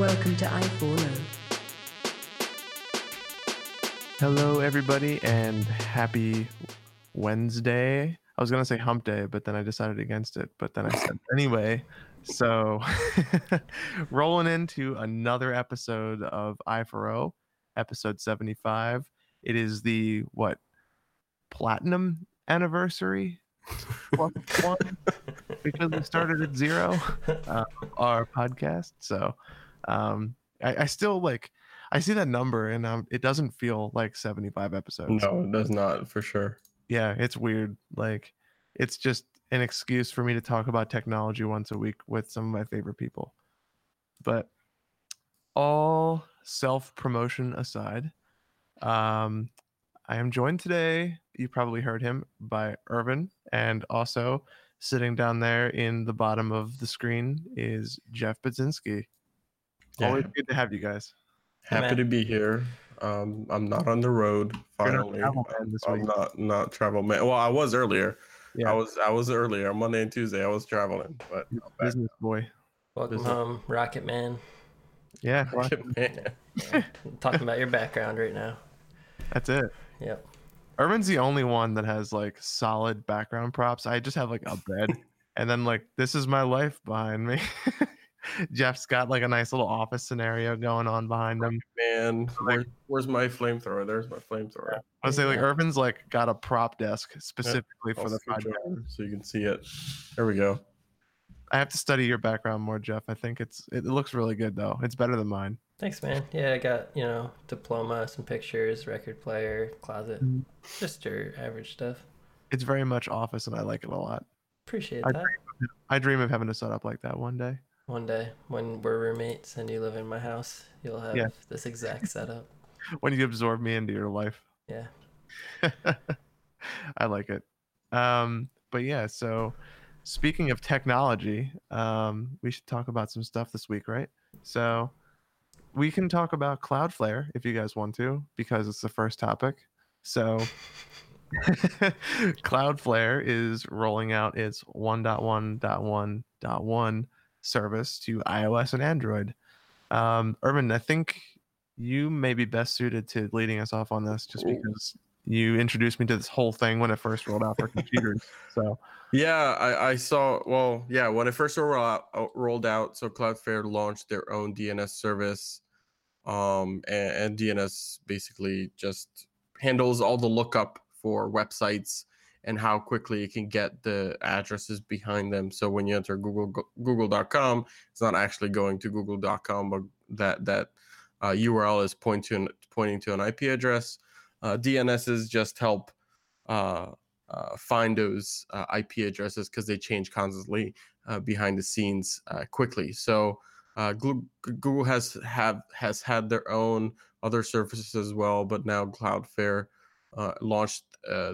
Welcome to i4O. Hello, everybody, and happy Wednesday. I was going to say hump day, but then I decided against it. But then I said anyway. So, rolling into another episode of i4O, episode 75. It is the what platinum anniversary plus one because we started at zero uh, our podcast. So, um, I, I still like I see that number and um, it doesn't feel like 75 episodes. No, it does not for sure. Yeah, it's weird. Like it's just an excuse for me to talk about technology once a week with some of my favorite people. But all self promotion aside, um, I am joined today. You probably heard him by Irvin, and also sitting down there in the bottom of the screen is Jeff Budzinski. Yeah. Always good to have you guys. Happy man. to be here. Um, I'm not on the road. You're not Finally, travel man this I'm week. not not travel man. Well, I was earlier. Yeah. I was I was earlier Monday and Tuesday. I was traveling, but Business boy. Welcome Business. home, Rocket Man. Yeah, well, Man. Talking about your background right now. that's it. Yep. Irvin's the only one that has like solid background props. I just have like a bed, and then like this is my life behind me. Jeff's got like a nice little office scenario going on behind him. Man, where, where's my flamethrower? There's my flamethrower. I would say like Yeah. Irvin's like got a prop desk specifically I'll for the switch podcast. over so you can see it. There we go. I have to study your background more, Jeff. I think it's it looks really good though. It's better than mine. Thanks, man. Yeah, I got, you know, diploma, some pictures, record player, closet. Mhm. Just your average stuff. It's very much office, and I like it a lot. Appreciate I that. I dream of having a setup like that one day. One day when we're roommates and you live in my house, you'll have Yeah. this exact setup. When you absorb me into your life. Yeah. I like it. Um, but yeah, so speaking of technology, um, we should talk about some stuff this week, right? So we can talk about Cloudflare if you guys want to, because it's the first topic. So Cloudflare is rolling out its 1.1.1.1 service to iOS and Android. Um, Irvin, I think you may be best suited to leading us off on this just because you introduced me to this whole thing when it first rolled out for computers. So Yeah, I, I saw. Well, yeah, when it first rolled out, uh, rolled out, so Cloudflare launched their own DNS service, um, and, and DNS basically just handles all the lookup for websites and how quickly it can get the addresses behind them. So when you enter Google Google.com, it's not actually going to Google.com, but that that uh, URL is point to pointing to an IP address. Uh, DNSs just help. Uh, uh, find those uh, IP addresses because they change constantly uh, behind the scenes quickly. So Google has have has had their own other services as well, but now Cloudflare launched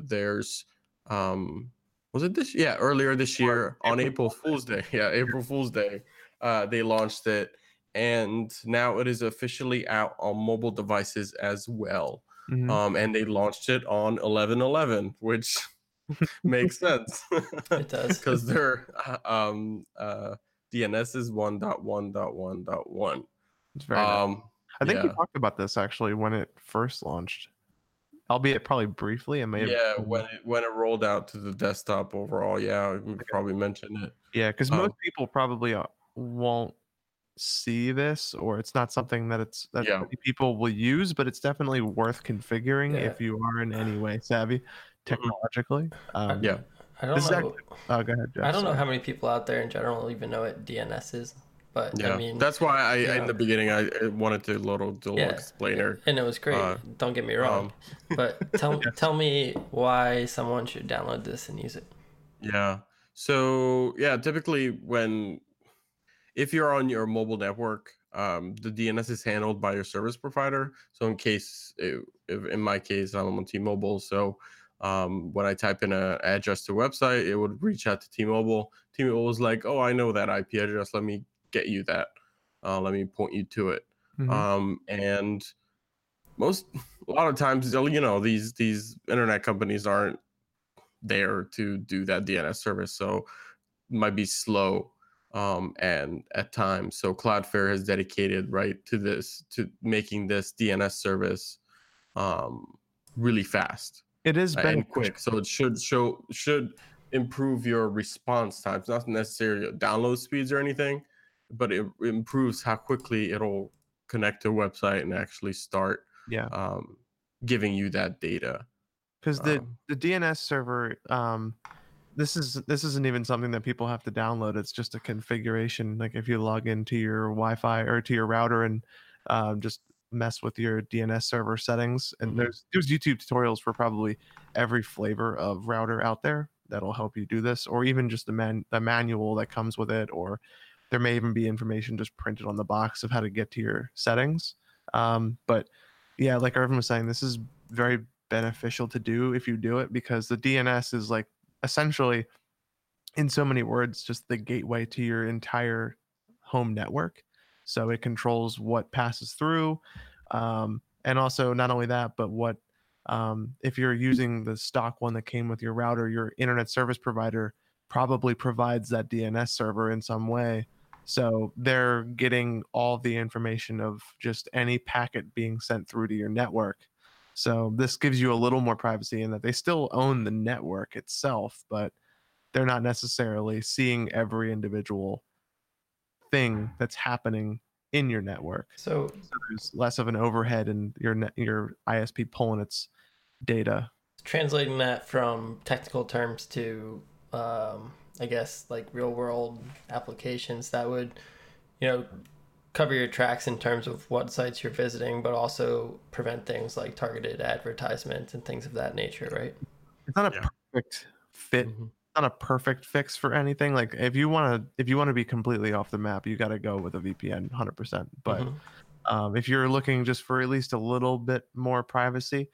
theirs. Um, was it this? Yeah, earlier this year on April Fool's Day. Yeah, April Fool's Day, uh, they launched it, and now it is officially out on mobile devices as well mhm. um, and they launched it on 11.11, which makes sense It does. because their um, uh, DNS is 1.1.1.1. it's very nice. Um, I think we talked about this actually when it first launched, albeit probably briefly. It may have yeah, been- when it, when it rolled out to the desktop overall, yeah, we could probably mention it. Yeah, because Um, most people probably uh, won't see this, or it's not something that it's that Yeah. people will use, but it's definitely worth configuring Yeah. if you are in any way savvy technologically. Um, Yeah. I don't know. actually- Oh, go ahead. Jeff, I don't know how many people out there in general even know what DNS is, but Yeah, I mean, that's why I yeah. in the beginning I wanted to little little Yeah. explainer. and it was great. uh, don't get me wrong, but tell tell me why someone should download this and use it. Yeah. So yeah, typically when if you're on your mobile network, um, the DNS is handled by your service provider. So in case, it, if in my case, I'm on T-Mobile, so um, when I type in an address to a website, it would reach out to T-Mobile. T-Mobile was like, "Oh, I know that IP address. Let me get you that. Uh, let me point you to it." Mhm. um, and most a lot of times you know these these internet companies aren't there to do that DNS service, so it might be slow um, and at times. So Cloudflare has dedicated right to this to making this DNS service um, really fast It is beneficial. and quick. So it should show should improve your response times, not necessarily download speeds or anything, but it improves how quickly it'll connect to a website and actually start Yeah. um, giving you that data. because the Um, the DNS server um this is this isn't even something that people have to download. It's just a configuration. Like if you log into your Wi-Fi or to your router and um, just mess with your DNS server settings, and Mhm. there's there's YouTube tutorials for probably every flavor of router out there that'll help you do this, or even just the man the manual that comes with it, or there may even be information just printed on the box of how to get to your settings. Um, but yeah, like Irvin was saying, this is very beneficial to do if you do it because the DNS is like essentially, in so many words, just the gateway to your entire home network. So it controls what passes through. Um, and also, not only that, but what um, if you're using the stock one that came with your router, your internet service provider probably provides that DNS server in some way. So they're getting all the information of just any packet being sent through to your network. So this gives you a little more privacy in that they still own the network itself, but they're not necessarily seeing every individual thing that's happening in your network. So So there's less of an overhead in your net, your ISP pulling its data. translating that from technical terms to um, i guess like real world applications that would you know cover your tracks in terms of what sites you're visiting but also prevent things like targeted advertisements and things of that nature right It's not a Yeah. perfect fit Mhm. not a perfect fix for anything. Like if you want to if you want to be completely off the map, you got to go with a VPN 100%. But Mhm. um, if you're looking just for at least a little bit more privacy,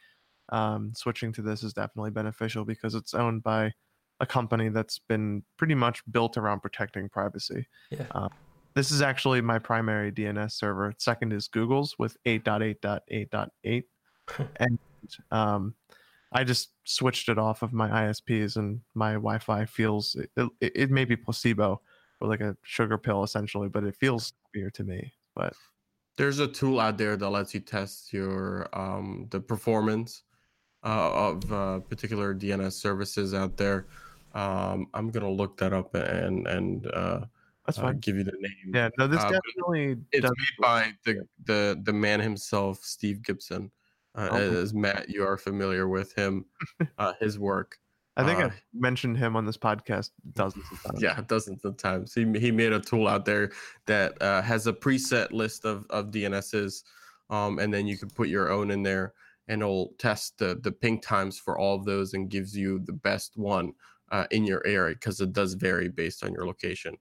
um, switching to this is definitely beneficial because it's owned by a company that's been pretty much built around protecting privacy. Yeah. Uh, this is actually my primary DNS server. Second is Google's with 8.8.8.8. and um, I just switched it off of my ISPs, and my Wi-Fi feels it, it, it may be placebo or like a sugar pill essentially, but it feels weird to me. But There's a tool out there that lets you test your um, the performance uh, of uh, particular DNS services out there. Um, I'm gonna look that up and and uh, that's uh, give you the name. Yeah, no, this uh, definitely It's made by the, the the man himself, Steve Gibson. Uh, Oh. As Matt, you are familiar with him, uh, his work. I think uh, I've mentioned him on this podcast dozens of times. Yeah, dozens of times. He he made a tool out there that uh, has a preset list of of DNSs, um, and then you can put your own in there, and it'll test the the ping times for all of those and gives you the best one uh, in your area because it does vary based on your location.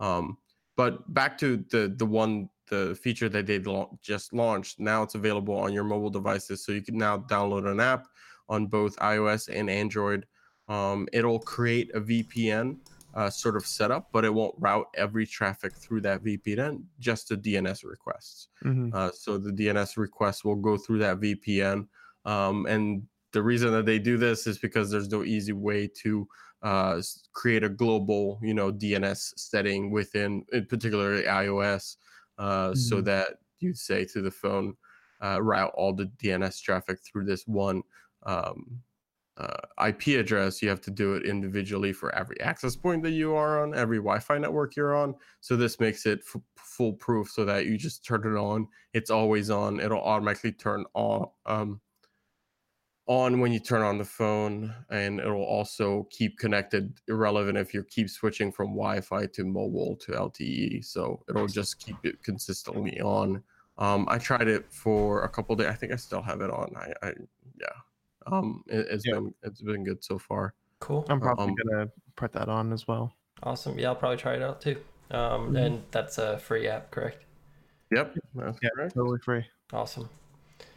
Um, but back to the the one the feature that they just launched. Now it's available on your mobile devices, so you can now download an app on both iOS and Android. Um, it'll create a VPN uh, sort of setup, but it won't route every traffic through that VPN, just the DNS requests. Mhm. Uh, so the DNS requests will go through that VPN. Um, and the reason that they do this is because there's no easy way to uh, create a global, you know, DNS setting within, particularly iOS, uh, so Mhm. that you'd say to the phone, uh, route all the DNS traffic through this one um, uh, IP address. You have to do it individually for every access point that you are on, every Wi-Fi network you're on. So this makes it f- foolproof, so that you just turn it on. It's always on. It'll automatically turn on. Um, on when you turn on the phone and it'll also keep connected irrelevant if you keep switching from wi-fi to mobile to lte so it'll just keep it consistently on um, i tried it for a couple days i think i still have it on i, I yeah um, it, has Yeah. been it's been good so far cool I'm probably Um, gonna put that on as well. awesome yeah i'll probably try it out too um, Mhm. and that's a free app correct yep that's Yeah, correct totally free. awesome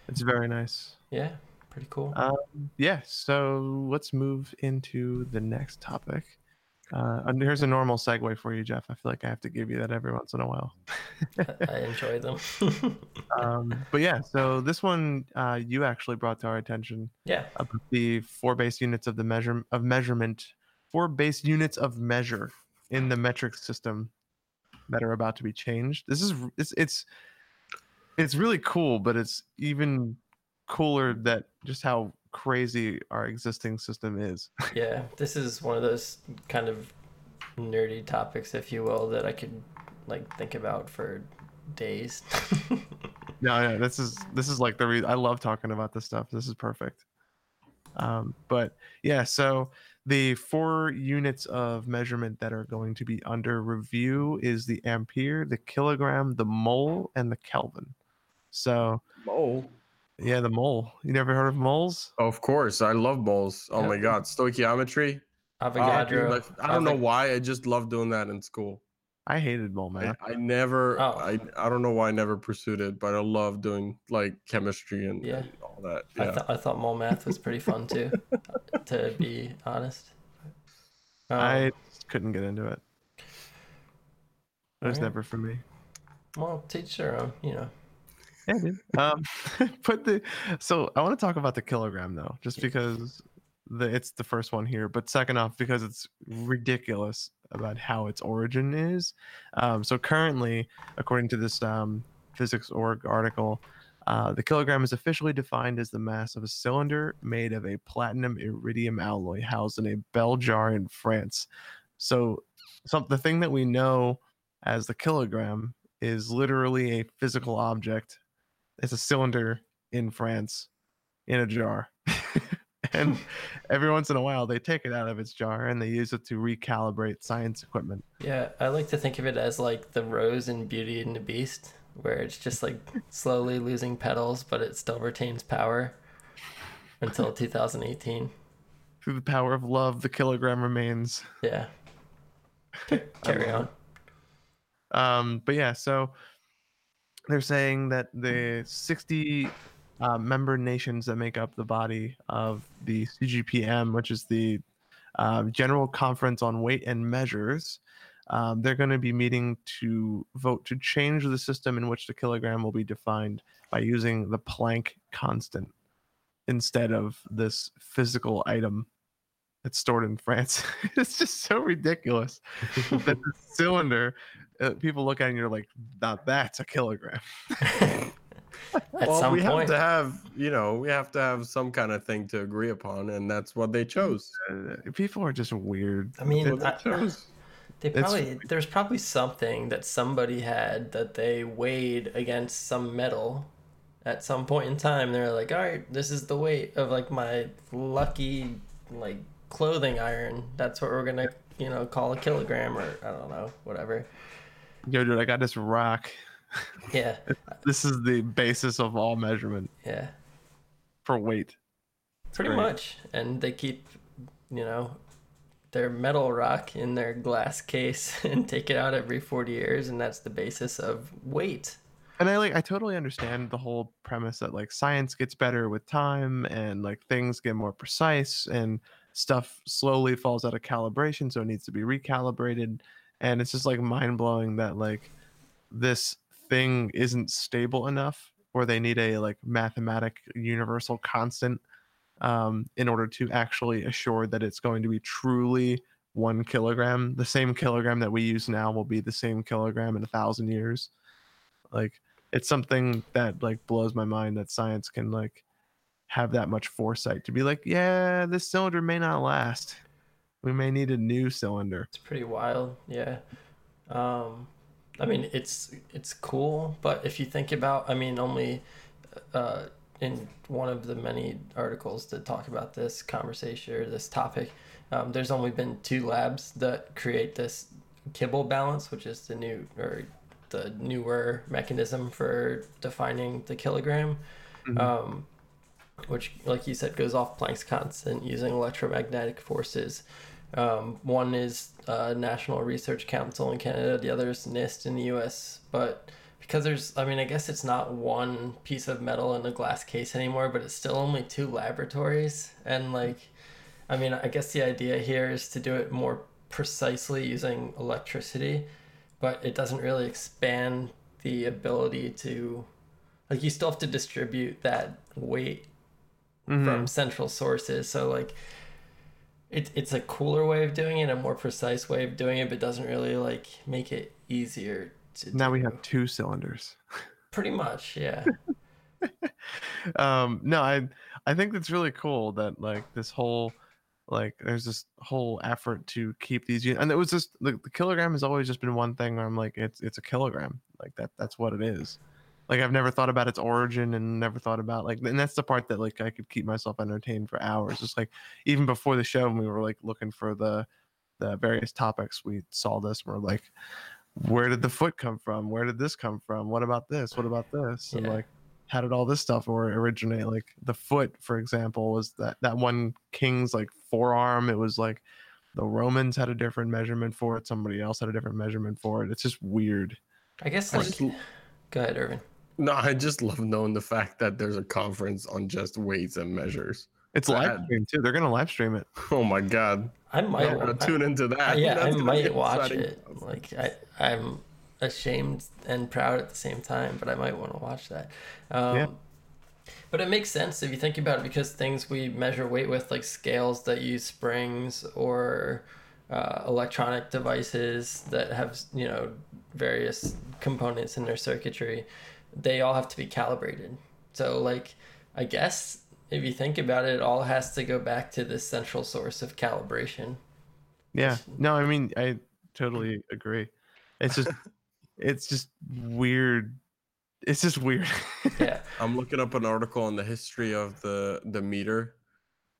It's very nice. yeah pretty cool Um, yeah, so let's move into the next topic. Uh, and here's a normal segue for you, Jeff. I feel like I have to give you that every once in a while. I- enjoy them um, but yeah, so this one uh, you actually brought to our attention yeah about the four base units of the measure of measurement, four base units of measure in the metric system that are about to be changed. This is it's it's it's really cool, but it's even cooler that just how crazy our existing system is. Yeah, this is one of those kind of nerdy topics, if you will, that I could like think about for days. no, yeah, this is this is like the re- I love talking about this stuff. This is perfect. Um, but yeah, so the four units of measurement that are going to be under review is the ampere, the kilogram, the mole, and the kelvin. So Mole. Yeah, the mole. You never heard of moles? Of course, I love moles. Oh Yeah. my god, stoichiometry. Dude, Avogadro. I, I don't know why. I just love doing that in school. I hated mole math. I never. Oh. I I don't know why I never pursued it, but I love doing like chemistry and, Yeah. and all that. I, Yeah. th- I thought mole math was pretty fun too, to be honest. Um, I couldn't get into it. It was Alright. never for me. well, teach their own, you know. Yeah, dude. Um, put the so I want to talk about the kilogram though, just because the it's the first one here, but second off because it's ridiculous about how its origin is. Um, so currently, according to this um, physics.org article, uh, the kilogram is officially defined as the mass of a cylinder made of a platinum iridium alloy housed in a bell jar in France. So, some the thing that we know as the kilogram is literally a physical object it's a cylinder in France in a jar. and every once in a while they take it out of its jar and they use it to recalibrate science equipment. Yeah, I like to think of it as like the rose in Beauty and the Beast, where it's just like slowly losing petals, but it still retains power until 2018. Through the power of love, the kilogram remains. Yeah. Carry on. Um, but yeah, so they're saying that the 60 uh, member nations that make up the body of the CGPM, which is the uh, General Conference on Weight and Measures, um, they're going to be meeting to vote to change the system in which the kilogram will be defined by using the Planck constant instead of this physical item that's stored in France. it's just so ridiculous that the cylinder, uh, people look at it and you're like, now that's a kilogram. At well, some we point, have to have, you know, we have to have some kind of thing to agree upon, and that's what they chose. Uh, people are just weird. I mean, That's I- they chose. they it's- probably there's probably something that somebody had that they weighed against some metal at some point in time. They're like, all right, this is the weight of like my lucky like clothing iron. That's what we're gonna you know call a kilogram or I don't know whatever. Yo, dude, I got this rock. Yeah, This is the basis of all measurement yeah. for weight. Pretty great. much. And they keep, you know, their metal rock in their glass case and take it out every 40 years. And that's the basis of weight. And I like I totally understand the whole premise that like science gets better with time and like things get more precise and stuff slowly falls out of calibration so it needs to be recalibrated and it's just like mind blowing that like this thing isn't stable enough or they need a like mathematic universal constant um, in order to actually assure that it's going to be truly one kilogram. The same kilogram that we use now will be the same kilogram in a thousand years. Like it's something that like blows my mind that science can like have that much foresight to be like yeah this cylinder may not last we may need a new cylinder It's pretty wild. Yeah. Um, I mean, it's it's cool, but if you think about, I mean, only uh, in one of the many articles that talk about this conversation or this topic, um, there's only been two labs that create this kibble balance, which is the new or the newer mechanism for defining the kilogram. Mhm. Um, which, like you said, goes off Planck's constant using electromagnetic forces. Um, one is uh, National Research Council in Canada, the other is NIST in the US. But because there's, I mean, I guess it's not one piece of metal in a glass case anymore, but it's still only two laboratories. And, like, I mean, I guess the idea here is to do it more precisely using electricity, but it doesn't really expand the ability to, like, you still have to distribute that weight Mhm. from central sources. So like It, it's a cooler way of doing it, a more precise way of doing it, but doesn't really like make it easier to Now we have two cylinders. pretty much, yeah. um no i i think it's really cool that like this whole like there's this whole effort to keep these and it was just the, the kilogram has always just been one thing where i'm like it's it's a kilogram like that that's what it is like i've never thought about its origin and never thought about like and that's the part that like i could keep myself entertained for hours just like even before the show when we were like looking for the the various topics we saw this and we're like where did the foot come from? Where did this come from? What about this? What about this? And Yeah. like how did all this stuff or originate? Like the foot for example was that that one king's like forearm. It was like the romans had a different measurement for it. Somebody else had a different measurement for it. It's just weird. I guess like just- go ahead, Irvin. No, I just love knowing the fact that there's a conference on just weights and measures. it's live stream too they're gonna live stream it Oh my god. I might I'm I- tune into that. yeah, I That's gonna might watch exciting. it. Like I, I'm ashamed and proud at the same time, but I might want to watch that. Um, Yeah. But it makes sense if you think about it because things we measure weight with, like scales that use springs or uh, electronic devices that have you know various components in their circuitry, they all have to be calibrated. So like, I guess if you think about it, it all has to go back to this central source of calibration. yeah no i mean i totally agree it's just it's just weird it's just weird Yeah. I'm looking up an article on the history of the the meter.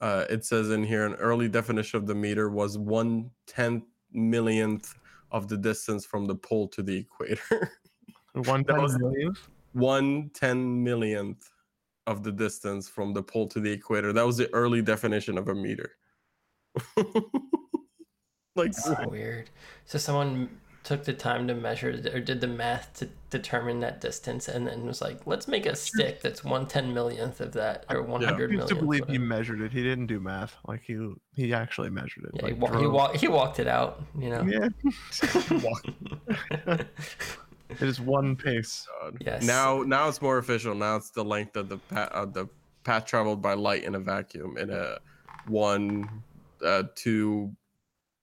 Uh, it says in here an early definition of the meter was one tenth millionth of the distance from the pole to the equator. one That was- million one ten millionth of the distance from the pole to the equator. That was the early definition of a meter. like That's weird. So someone took the time to measure it or did the math to determine that distance and then was like, let's make a stick that's one ten millionth of that or one I hundred refuse millionth. to believe he measured it. He didn't do math. Like he he actually measured it. Yeah, he, like, wa- he, wa- he walked it out, you know. Yeah, it is one pace. God. Yes. Now, now it's more official. Now it's the length of the path, uh, the path traveled by light in a vacuum in a one, uh, two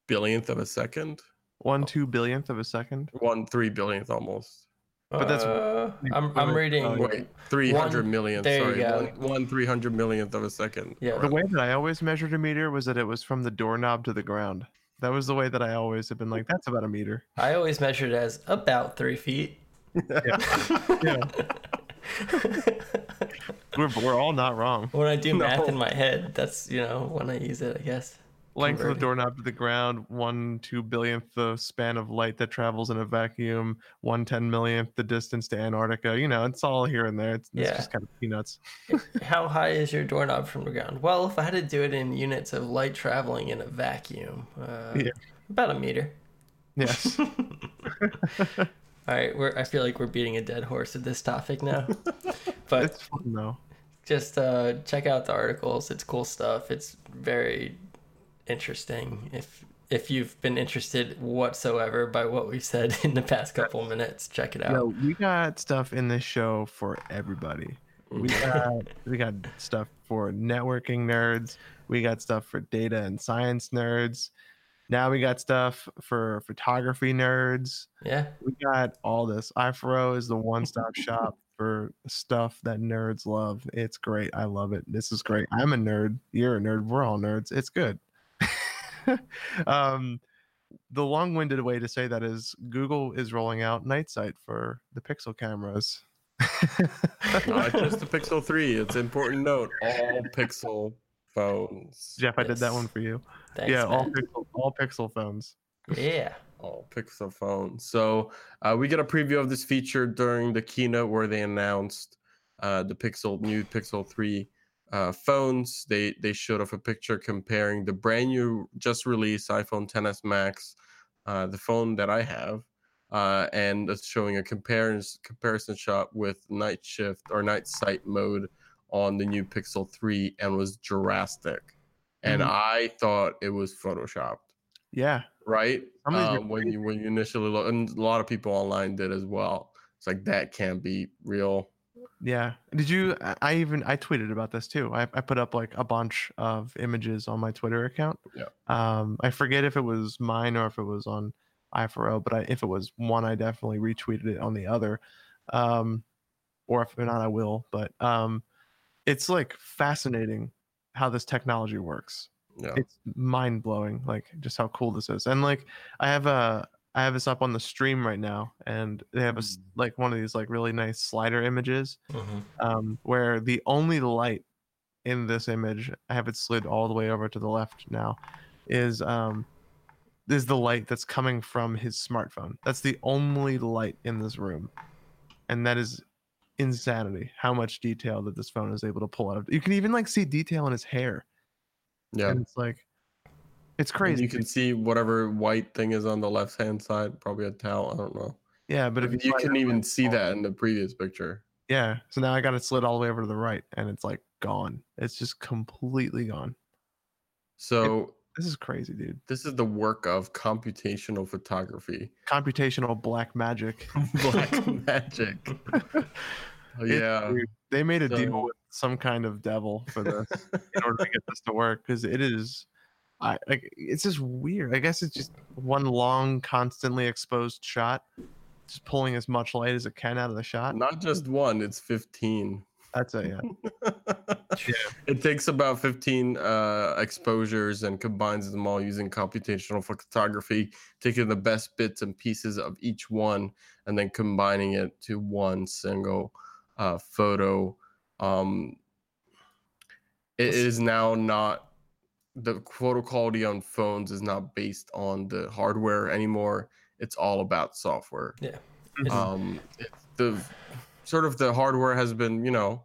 billionth of a second, One two billionth of a second. one three billionth almost. But that's- Uh, I'm, I'm reading. Oh, Wait, three hundred millionth. there you Sorry, go. one, one three hundred millionth of a second. Yeah. The way that I always measured a meter was that it was from the doorknob to the ground. That was the way that I always have been like, that's about a meter. I always measured it as about three feet. Yeah. We're, we're all not wrong. when I do math in my head, that's you know when I use it, I guess. Length of the doorknob to the ground, one two billionth the span of light that travels in a vacuum, one ten millionth the distance to Antarctica. You know, it's all here and there. It's, it's Yeah. just kind of peanuts. How high is your doorknob from the ground? Well, if I had to do it in units of light traveling in a vacuum, uh, Yeah. about a meter. Yes. All right, we're. I feel like we're beating a dead horse at this topic now, but it's fun though. just uh, check out the articles. It's cool stuff. It's very interesting. If if you've been interested whatsoever by what we've said in the past couple minutes, check it out. No, we got stuff in this show for everybody. We got we got stuff for networking nerds. We got stuff for data and science nerds. Now we got stuff for photography nerds. Yeah, We got all this. iFro is the one-stop shop for stuff that nerds love. It's great. I love it. This is great. I'm a nerd. You're a nerd. We're all nerds. It's good. um, the long-winded way to say that is Google is rolling out night sight for the Pixel cameras. Not just the Pixel 3. It's important note. All Pixel phones. Jeff, I did that one for you. thanks, yeah, all man. pixel, all Pixel phones. Yeah, All Pixel phones. So uh, we get a preview of this feature during the keynote where they announced uh, the Pixel new Pixel 3 uh, phones. They they showed off a picture comparing the brand new just released iPhone 10s Max, uh, the phone that I have, uh, and it's showing a comparison comparison shot with night shift or night sight mode on the new Pixel 3 and was drastic. And Mhm. I thought it was photoshopped Yeah, right? Um, when you when you initially look, and a lot of people online did as well. It's like that can't be real. Yeah. Did you? I- even I tweeted about this too. I, I put up like a bunch of images on my Twitter account. Yeah. Um, I forget if it was mine or if it was on i4o, but I, if it was one, I definitely retweeted it on the other. Um, or if not, I will. But um, it's like fascinating how this technology works Yeah. it's mind blowing like just how cool this is and like i have a i have this up on the stream right now and they have a s- like one of these like really nice slider images mm-hmm. um where the only light in this image i have it slid all the way over to the left now is um is the light that's coming from his smartphone that's the only light in this room and that is insanity how much detail that this phone is able to pull out of. you can even like see detail in his hair Yeah. and it's like it's And crazy You can see whatever white thing is on the left hand side, probably a towel. I don't know. yeah but if you slide couldn't even see that in the previous picture. yeah so now i got it slid all the way over to the right and it's like gone it's just completely gone So this is crazy dude this is the work of computational photography. computational black magic Black magic. Oh, yeah. they made a So- deal with some kind of devil for this in order to get this to work because it is I like it's just weird. I guess it's just one long, constantly exposed shot, just pulling as much light as it can out of the shot. Not just one, it's 15. That's it, yeah. It takes about 15 uh, exposures and combines them all using computational photography, taking the best bits and pieces of each one and then combining it to one single uh, photo. Um, it now not the photo quality on phones is not based on the hardware anymore. It's all about software. Yeah. Mhm. Um, the sort of the hardware has been, you know,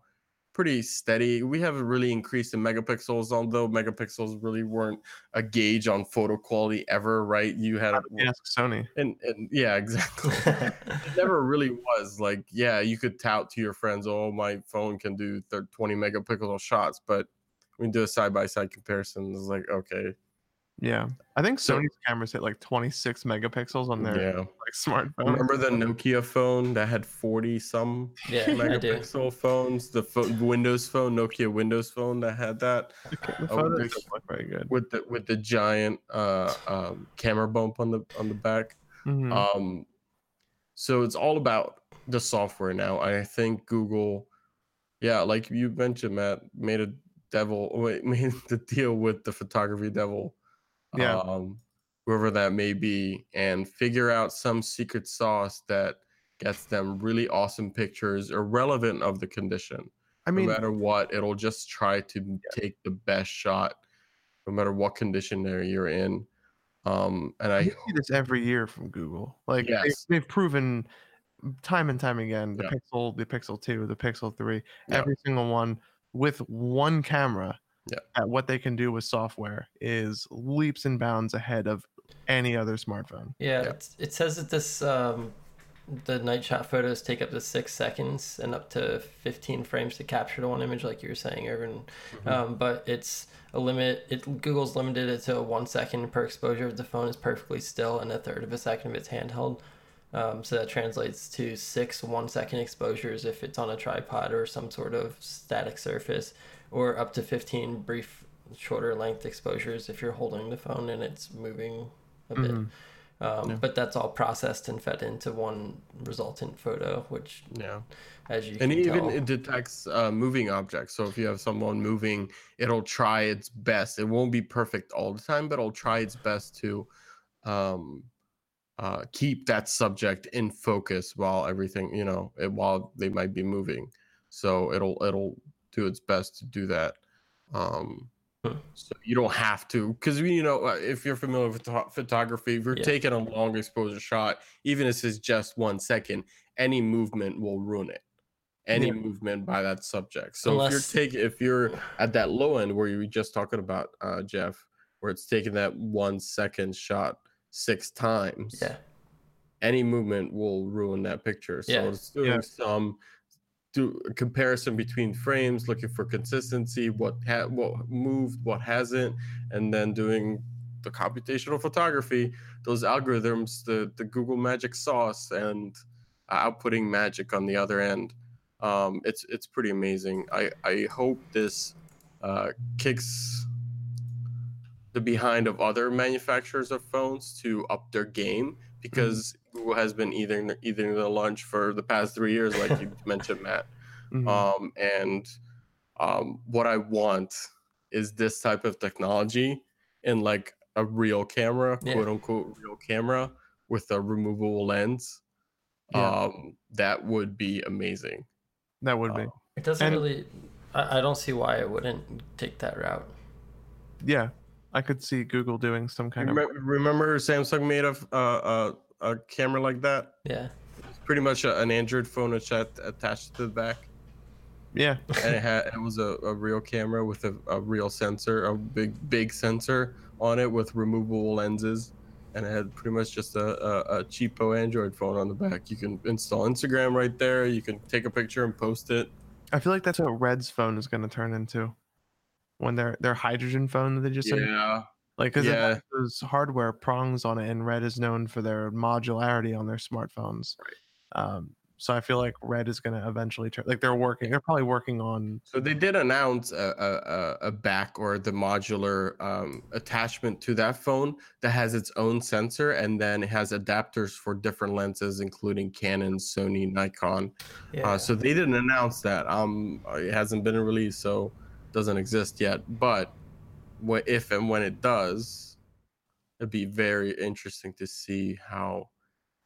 pretty steady. We haven't really increased in megapixels, although megapixels really weren't a gauge on photo quality ever, right? You had, Ask Sony. and, and yeah, exactly. it never really was like, yeah, you could tout to your friends, oh, my phone can do thir- 20 megapixel shots, but when you do a side by side comparison, it's like, okay, Yeah, I think So- Sony's cameras hit like 26 megapixels on their yeah. like smartphone. Remember the Nokia phone that had 40 some yeah, megapixel phones? The pho- Windows phone, Nokia Windows phone that had that The Oh, photos look very good. with the with the giant uh, um, camera bump on the on the back. Mhm. Um, so it's all about the software now. I think Google, yeah, like you mentioned, Matt, made a devil wait, made the deal with the photography devil, Yeah. um, whoever that may be, and figure out some secret sauce that gets them really awesome pictures, irrelevant of the condition. I mean, no matter what, it'll just try to take the best shot, no matter what condition there you're in. Um, and I see this every year from Google. Like they- Yes. they've proven time and time again the Yeah. Pixel, the Pixel 2, the Pixel 3, Yeah. every single one with one camera Yeah. at what they can do with software is leaps and bounds ahead of any other smartphone. Yeah, Yeah. It's, it says that this um, the night shot photos take up to six seconds and up to 15 frames to capture the one image, like you were saying, Irvin. Um, but it's a limit. It Google's limited it to one second per exposure if the phone is perfectly still, and a third of a second if it's handheld. Um, so that translates to six one second exposures if it's on a tripod or some sort of static surface, or up to 15 brief, shorter length exposures if you're holding the phone and it's moving a bit. Mhm. Um, Yeah. But that's all processed and fed into one resultant photo, which, yeah, as you and can even tell, it detects uh, moving objects. So if you have someone moving, it'll try its best. It won't be perfect all the time, but it'll try its best to um, uh, keep that subject in focus while everything, you know, it, while they might be moving. So it'll it'll do its best to do that. Um, so you don't have to, because you know, uh, if you're familiar with photo- photography, if you're Yeah. taking a long exposure shot, even if it's just one second, any movement will ruin it. Any Yeah. movement by that subject. So Unless- if you're taking, if you're at that low end where you were just talking about, uh, Jeff, where it's taking that one second shot six times, yeah, any movement will ruin that picture. So Yeah. it's doing Yeah. some do a comparison between frames, looking for consistency, what ha- what moved, what hasn't, and then doing the computational photography, those algorithms, the the Google magic sauce, and outputting magic on the other end. Um, it's it's pretty amazing. I I hope this uh, kicks the behind of other manufacturers of phones to up their game because Google has been eating eating the lunch for the past three years, like you mentioned, Matt. Mhm. Um, and um, what I want is this type of technology in like a real camera, Yeah. quote unquote real camera with a removable lens. Yeah. Um, that would be amazing. that would be. uh, It doesn't And- really. I, I don't see why it wouldn't take that route. Yeah, I could see Google doing some kind of. Remember, remember Samsung made a, uh, a a camera like that? Yeah. It's pretty much a, an Android phone attached attached to the back. Yeah, and it had it was a, a real camera with a, a real sensor, a big big sensor on it with removable lenses, and it had pretty much just a, a, a cheapo Android phone on the back. You can install Instagram right there. You can take a picture and post it. I feel like that's what Red's phone is going to turn into. When their their hydrogen phone that they just in- Yeah, like because Yeah. it those hardware prongs on it, and Red is known for their modularity on their smartphones. Right. Um, so I feel like Red is going to eventually turn. Like they're working. They're probably working on. so they did announce a, a, a- a back or the modular um, attachment to that phone that has its own sensor, and then it has adapters for different lenses, including Canon, Sony, Nikon. Yeah. Uh, so they didn't announce that. Um, it hasn't been released, so it doesn't exist yet. But what if and when it does, it'd be very interesting to see how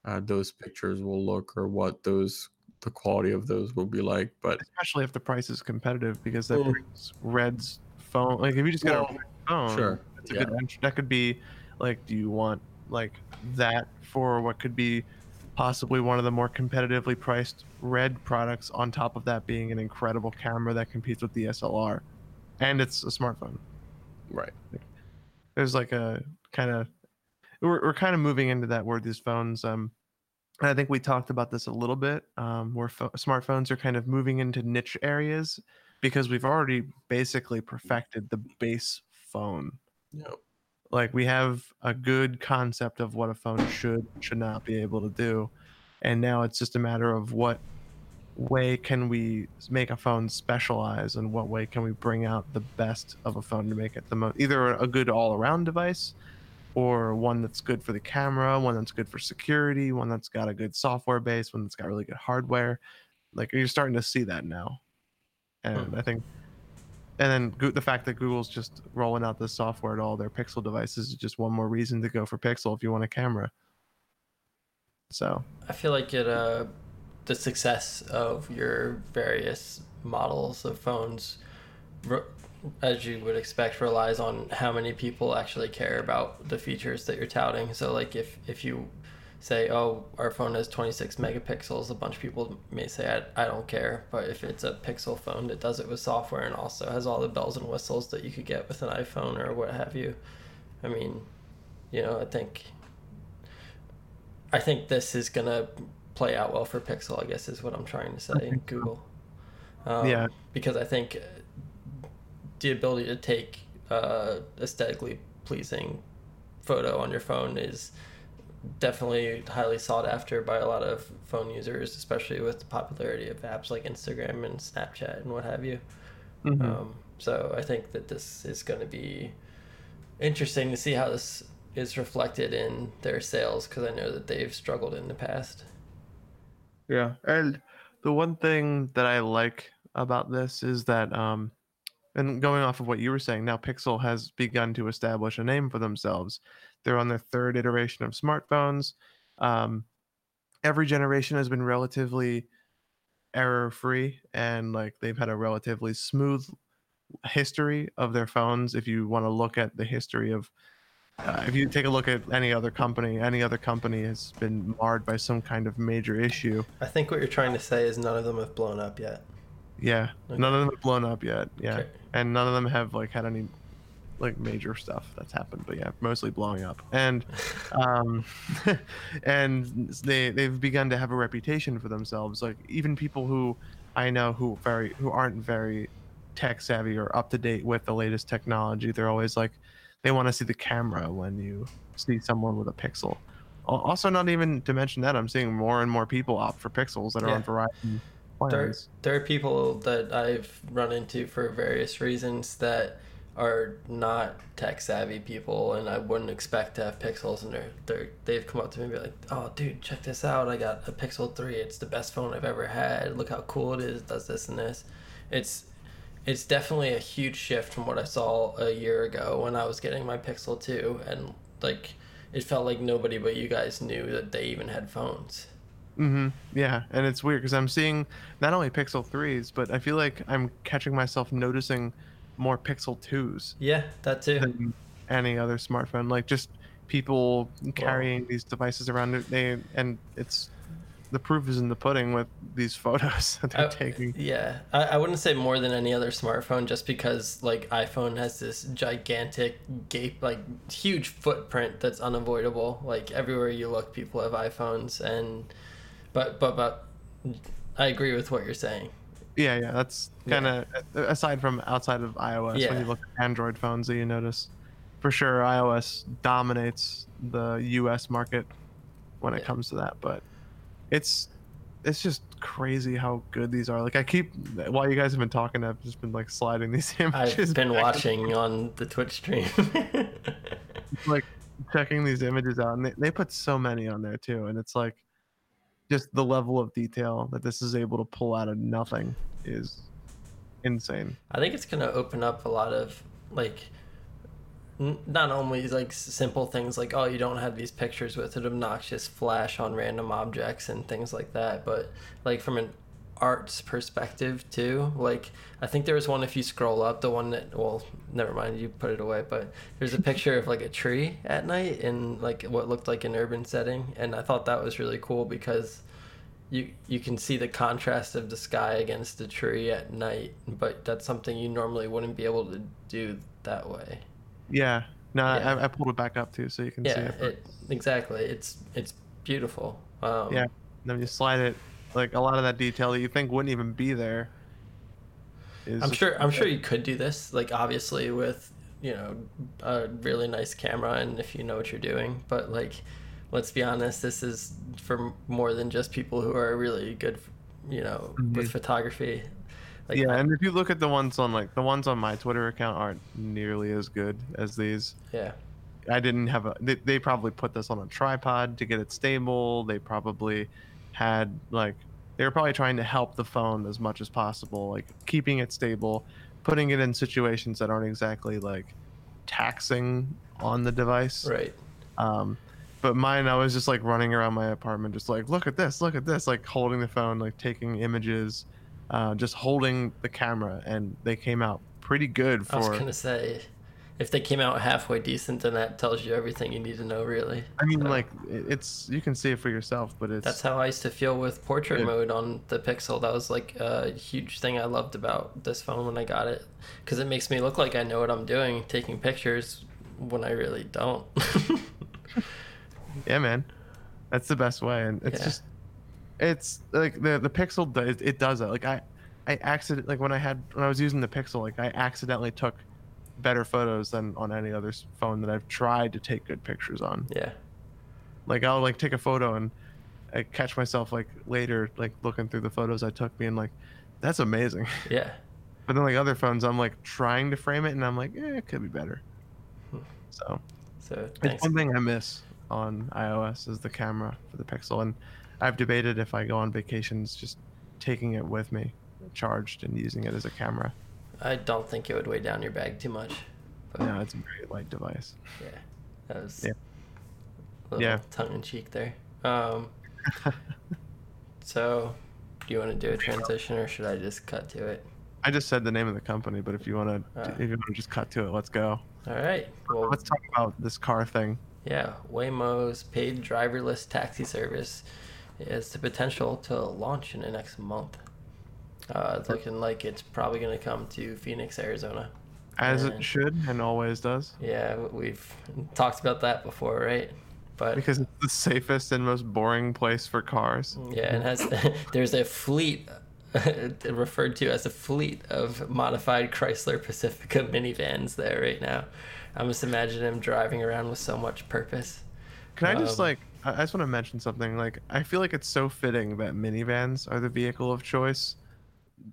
uh, those pictures will look or what those the quality of those will be like. But Especially if the price is competitive, because that Mm. brings Red's phone. Like if you just got Well, a phone, sure, That's a yeah. good entry. That could be like, do you want like that for what could be possibly one of the more competitively priced red products on top of that being an incredible camera that competes with the SLR and it's a smartphone. right, There's like a kind of we're, we're kind of moving into that where these phones um and I think we talked about this a little bit um where pho- smartphones are kind of moving into niche areas because we've already basically perfected the base phone. Yeah, like we have a good concept of what a phone should should not be able to do and now it's just a matter of what way can we make a phone specialize and what way can we bring out the best of a phone to make it the most either a good all-around device or one that's good for the camera one that's good for security one that's got a good software base one that's got really good hardware. Like you're starting to see that now. And i think and then the fact that Google's just rolling out this software to all their Pixel devices is just one more reason to go for Pixel if you want a camera. So. I feel like it uh the success of your various models of phones as you would expect relies on how many people actually care about the features that you're touting. So like if if you say oh our phone has 26 megapixels a bunch of people may say I, I don't care but if it's a pixel phone that does it with software and also has all the bells and whistles that you could get with an iphone or what have you i mean you know i think I think this is gonna play out well for Pixel. I guess is what I'm trying to say. Google. Um, Yeah. Because I think the ability to take uh, aesthetically pleasing photo on your phone is definitely highly sought after by a lot of phone users, especially with the popularity of apps like Instagram and Snapchat and what have you. mhm. Um, so I think that this is going to be interesting to see how this is reflected in their sales because I know that they've struggled in the past. Yeah, and the one thing that I like about this is that, um, and going off of what you were saying, now Pixel has begun to establish a name for themselves. They're on their third iteration of smartphones. Um, every generation has been relatively error free and like they've had a relatively smooth history of their phones if you want to look at the history of uh, if you take a look at any other company any other company has been marred by some kind of major issue I think what you're trying to say is none of them have blown up yet. yeah Okay. none of them have blown up yet yeah Okay. and none of them have like had any like major stuff that's happened but yeah mostly blowing up and um and they they've begun to have a reputation for themselves like even people who i know who very who aren't very tech savvy or up to date with the latest technology they're always like they want to see the camera when you see someone with a pixel also not even to mention that i'm seeing more and more people opt for pixels that are on verizon plans. there are people that I've run into for various reasons that are not tech savvy people, and I wouldn't expect to have Pixels, and they're, they're they've come up to me and be like, "Oh, dude, check this out! I got a Pixel Three. It's the best phone I've ever had. Look how cool it is. It does this and this." It's it's definitely a huge shift from what I saw a year ago when I was getting my Pixel Two, and like it felt like nobody but you guys knew that they even had phones. Mm-hmm. Yeah, and it's weird because I'm seeing not only Pixel threes, but I feel like I'm catching myself noticing more Pixel twos Yeah, that too. any other smartphone. Like just people carrying these devices around. They and it's the proof is in the pudding with these photos that they're I- taking. Yeah, I, I wouldn't say more than any other smartphone, just because like iPhone has this gigantic gape, like huge footprint that's unavoidable. Like everywhere you look, people have iPhones, and but but but I agree with what you're saying. Yeah, yeah, that's kind of aside from outside of iOS. Yeah. When you look at Android phones, that you notice for sure iOS dominates the U.S. market when it Yeah. comes to that. But it's it's just crazy how good these are. Like I keep while you guys have been talking, I've just been like sliding these images. I've been back watching on the Twitch stream. like checking these images out, and they, they put so many on there too, and it's like just the level of detail that this is able to pull out of nothing is insane. I think it's gonna open up a lot of like not only like simple things like oh you don't have these pictures with an obnoxious flash on random objects and things like that, but like from an arts perspective too. Like I think there was one if you scroll up, the one that well never mind you put it away, but there's a picture of like a tree at night in like what looked like an urban setting, and I thought that was really cool because you you can see the contrast of the sky against the tree at night, but that's something you normally wouldn't be able to do that way. Yeah. No, Yeah. I, I pulled it back up too, so you can see Yeah, it. it exactly. It's it's beautiful. Um, Yeah. then you slide it, like a lot of that detail that you think wouldn't even be there. I'm sure I'm sure you could do this. Like obviously with you know a really nice camera and if you know what you're doing, but like let's be honest, this is for more than just people who are really good, you know, with Mhm. photography. Like, yeah, I- and if you look at the ones on like the ones on my Twitter account aren't nearly as good as these. yeah. I didn't have a. They, they probably put this on a tripod to get it stable. They probably had like they were probably trying to help the phone as much as possible, like keeping it stable, putting it in situations that aren't exactly like taxing on the device. Right. Um, but mine, I was just like running around my apartment, just like, look at this, look at this, like holding the phone, like taking images, uh, just holding the camera, and they came out pretty good For I was gonna say, if they came out halfway decent, then that tells you everything you need to know, really. I mean, So, like it's you can see it for yourself, but it's that's how I used to feel with portrait Good. mode on the Pixel. That was like a huge thing I loved about this phone when I got it, because it makes me look like I know what I'm doing, taking pictures when I really don't. yeah, man, that's the best way, and it's Yeah. just it's like the the Pixel does it does that. Like I, I accident like when I had when I was using the Pixel, like I accidentally took better photos than on any other phone that I've tried to take good pictures on. yeah. like i'll like take a photo and i catch myself like later like looking through the photos i took being like that's amazing Yeah. but then like other phones i'm like trying to frame it and i'm like eh, it could be better Hmm. so So it's one thing i miss on ios is the camera for the pixel and i've debated if i go on vacations just taking it with me charged and using it as a camera I don't think it would weigh down your bag too much. No it's a very light device yeah, that was Yeah. a little Yeah. tongue in cheek there. Um, so, do you want to do a transition or should I just cut to it? i just said the name of the company but if you want to Uh. if you want to just cut to it let's go All right. Well, let's talk about this car thing yeah, Waymo's paid driverless taxi service has the potential to launch in the next month. Uh, it's looking like it's probably going to come to Phoenix, Arizona. as And- it should and always does Yeah, we've talked about that before, right? But because it's the safest and most boring place for cars. Yeah, and has there's a fleet referred to as a fleet of modified Chrysler Pacifica minivans there right now. I'm just imagining him driving around with so much purpose. Can I just Um, like I just want to mention something. Like, I feel like it's so fitting that minivans are the vehicle of choice,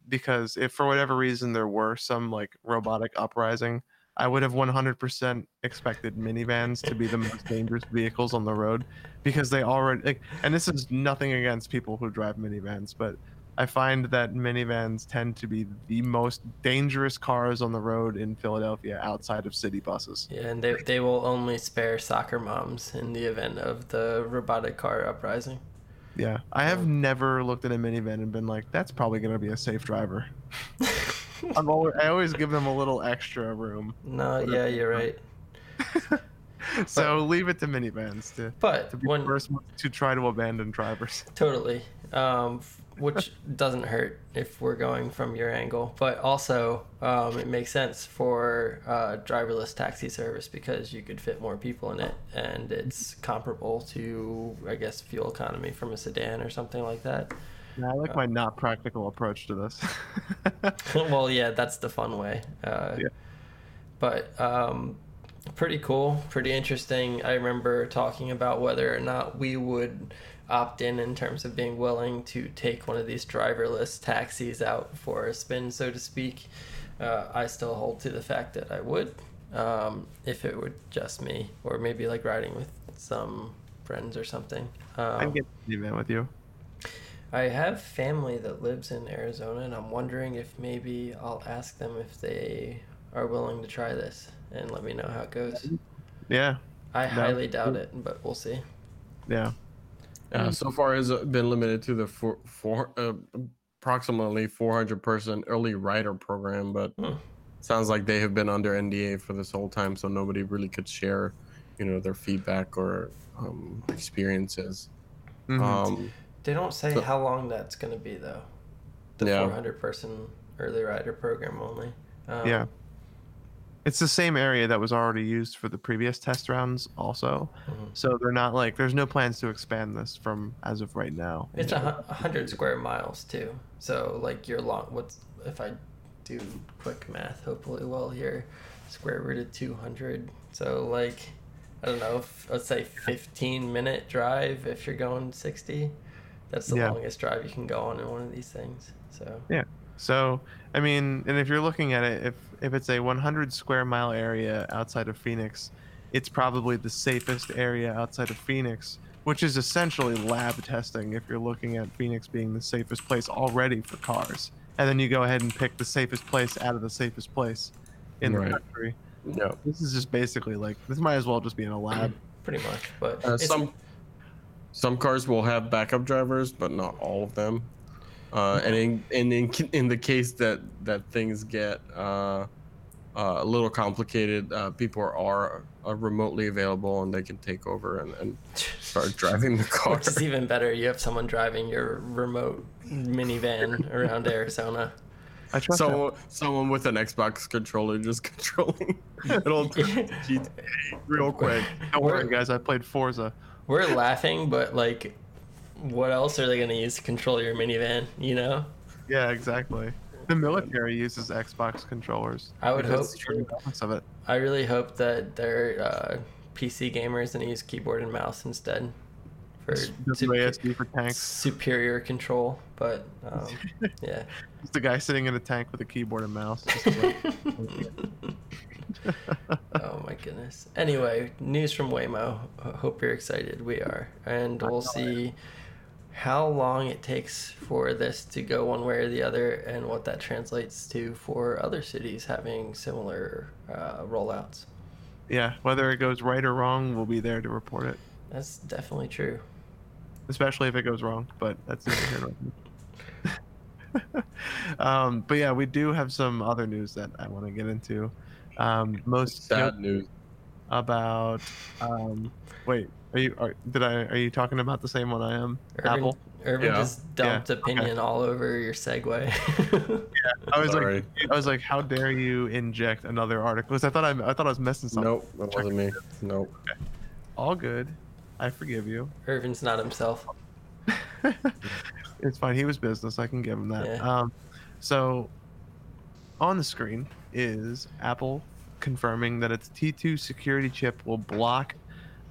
because if for whatever reason there were some like robotic uprising, I would have 100% expected minivans to be the most dangerous vehicles on the road, because they already. Like, and this is nothing against people who drive minivans, but I find that minivans tend to be the most dangerous cars on the road in Philadelphia outside of city buses. Yeah, and they, they will only spare soccer moms in the event of the robotic car uprising. Yeah, I have never looked at a minivan and been like, "That's probably going to be a safe driver." I'm always, I always give them a little extra room. No, yeah, you're right. so leave it to minivans to, But to be when the first to try to abandon drivers. Totally. Um, which doesn't hurt if we're going from your angle, but also um, it makes sense for uh, driverless taxi service because you could fit more people in it, and it's comparable to, I guess, fuel economy from a sedan or something like that. Yeah, I like my not practical approach to this. well, yeah, that's the fun way. Uh, Yeah. But um, pretty cool, pretty interesting. I remember talking about whether or not we would opt in in terms of being willing to take one of these driverless taxis out for a spin, so to speak. Uh, I still hold to the fact that I would, um, if it were just me, or maybe like riding with some friends or something. Um, I'm getting to the minivan with you. I have family that lives in Arizona, and I'm wondering if maybe I'll ask them if they are willing to try this and let me know how it goes. Yeah, I highly doubt it, but we'll see. yeah. Uh, so far has been limited to the four, four uh, approximately 400 person early rider program, but Hmm. sounds like they have been under NDA for this whole time, so nobody really could share, you know, their feedback or um, experiences. Mhm. Um, They don't say So- how long that's going to be, though. The Yeah. 400 person early rider program only. Um, Yeah. It's the same area that was already used for the previous test rounds, also. Mhm. So they're not like there's no plans to expand this from as of right now. It's a a hundred square miles too. So like your long. What's if I do quick math? Hopefully, well here, square root of two hundred. So like, I don't know. If, let's say fifteen minute drive if you're going sixty. That's the Yeah. longest drive you can go on in one of these things. So Yeah. So, I mean, and if you're looking at it, if if it's a 100 square mile area outside of Phoenix, it's probably the safest area outside of Phoenix, which is essentially lab testing. If you're looking at Phoenix being the safest place already for cars, and then you go ahead and pick the safest place out of the safest place in Right. the country. No. This is just basically like this might as well just be in a lab. pretty much. But Uh, some some cars will have backup drivers, but not all of them. Uh, and in, and in in the case that that things get uh, uh, a little complicated, uh, people are, are remotely available and they can take over and, and start driving the car. Which is even better. You have someone driving your remote minivan around Arizona. I trust that. So someone with an Xbox controller just controlling it'll GTA real quick. Don't worry, guys. I played Forza. We're laughing, but like, what else are they going to use to control your minivan? You know, Yeah, exactly. The military uses Xbox controllers. I would hope- it's the balance of it. I really hope that they're uh, PC gamers and use keyboard and mouse instead for supe- WASD for tanks. superior control. But um, yeah. It's the guy sitting in a tank with a keyboard and mouse. Just like- oh my goodness. Anyway, news from Waymo. Hope you're excited. We are, and we'll see how long it takes for this to go one way or the other, and what that translates to for other cities having similar uh, rollouts. yeah, whether it goes right or wrong, we'll be there to report it. That's definitely true. Especially if it goes wrong, but that's neither here um, but yeah, we do have some other news that I want to get into. Um, most Sad news. about um, wait, are you are, did I are you talking about the same one I am? Irvin, Apple. Irvin Yeah. just dumped Yeah, okay. opinion all over your segue. I was Sorry. like, I was like, how dare you inject another article? Because I thought I, I thought I was messing something. Nope, that wasn't me. Nope. All good. I forgive you. Irvin's not himself. it's fine. He was business. I can give him that. Yeah. Um, so on the screen is Apple confirming that its T2 security chip will block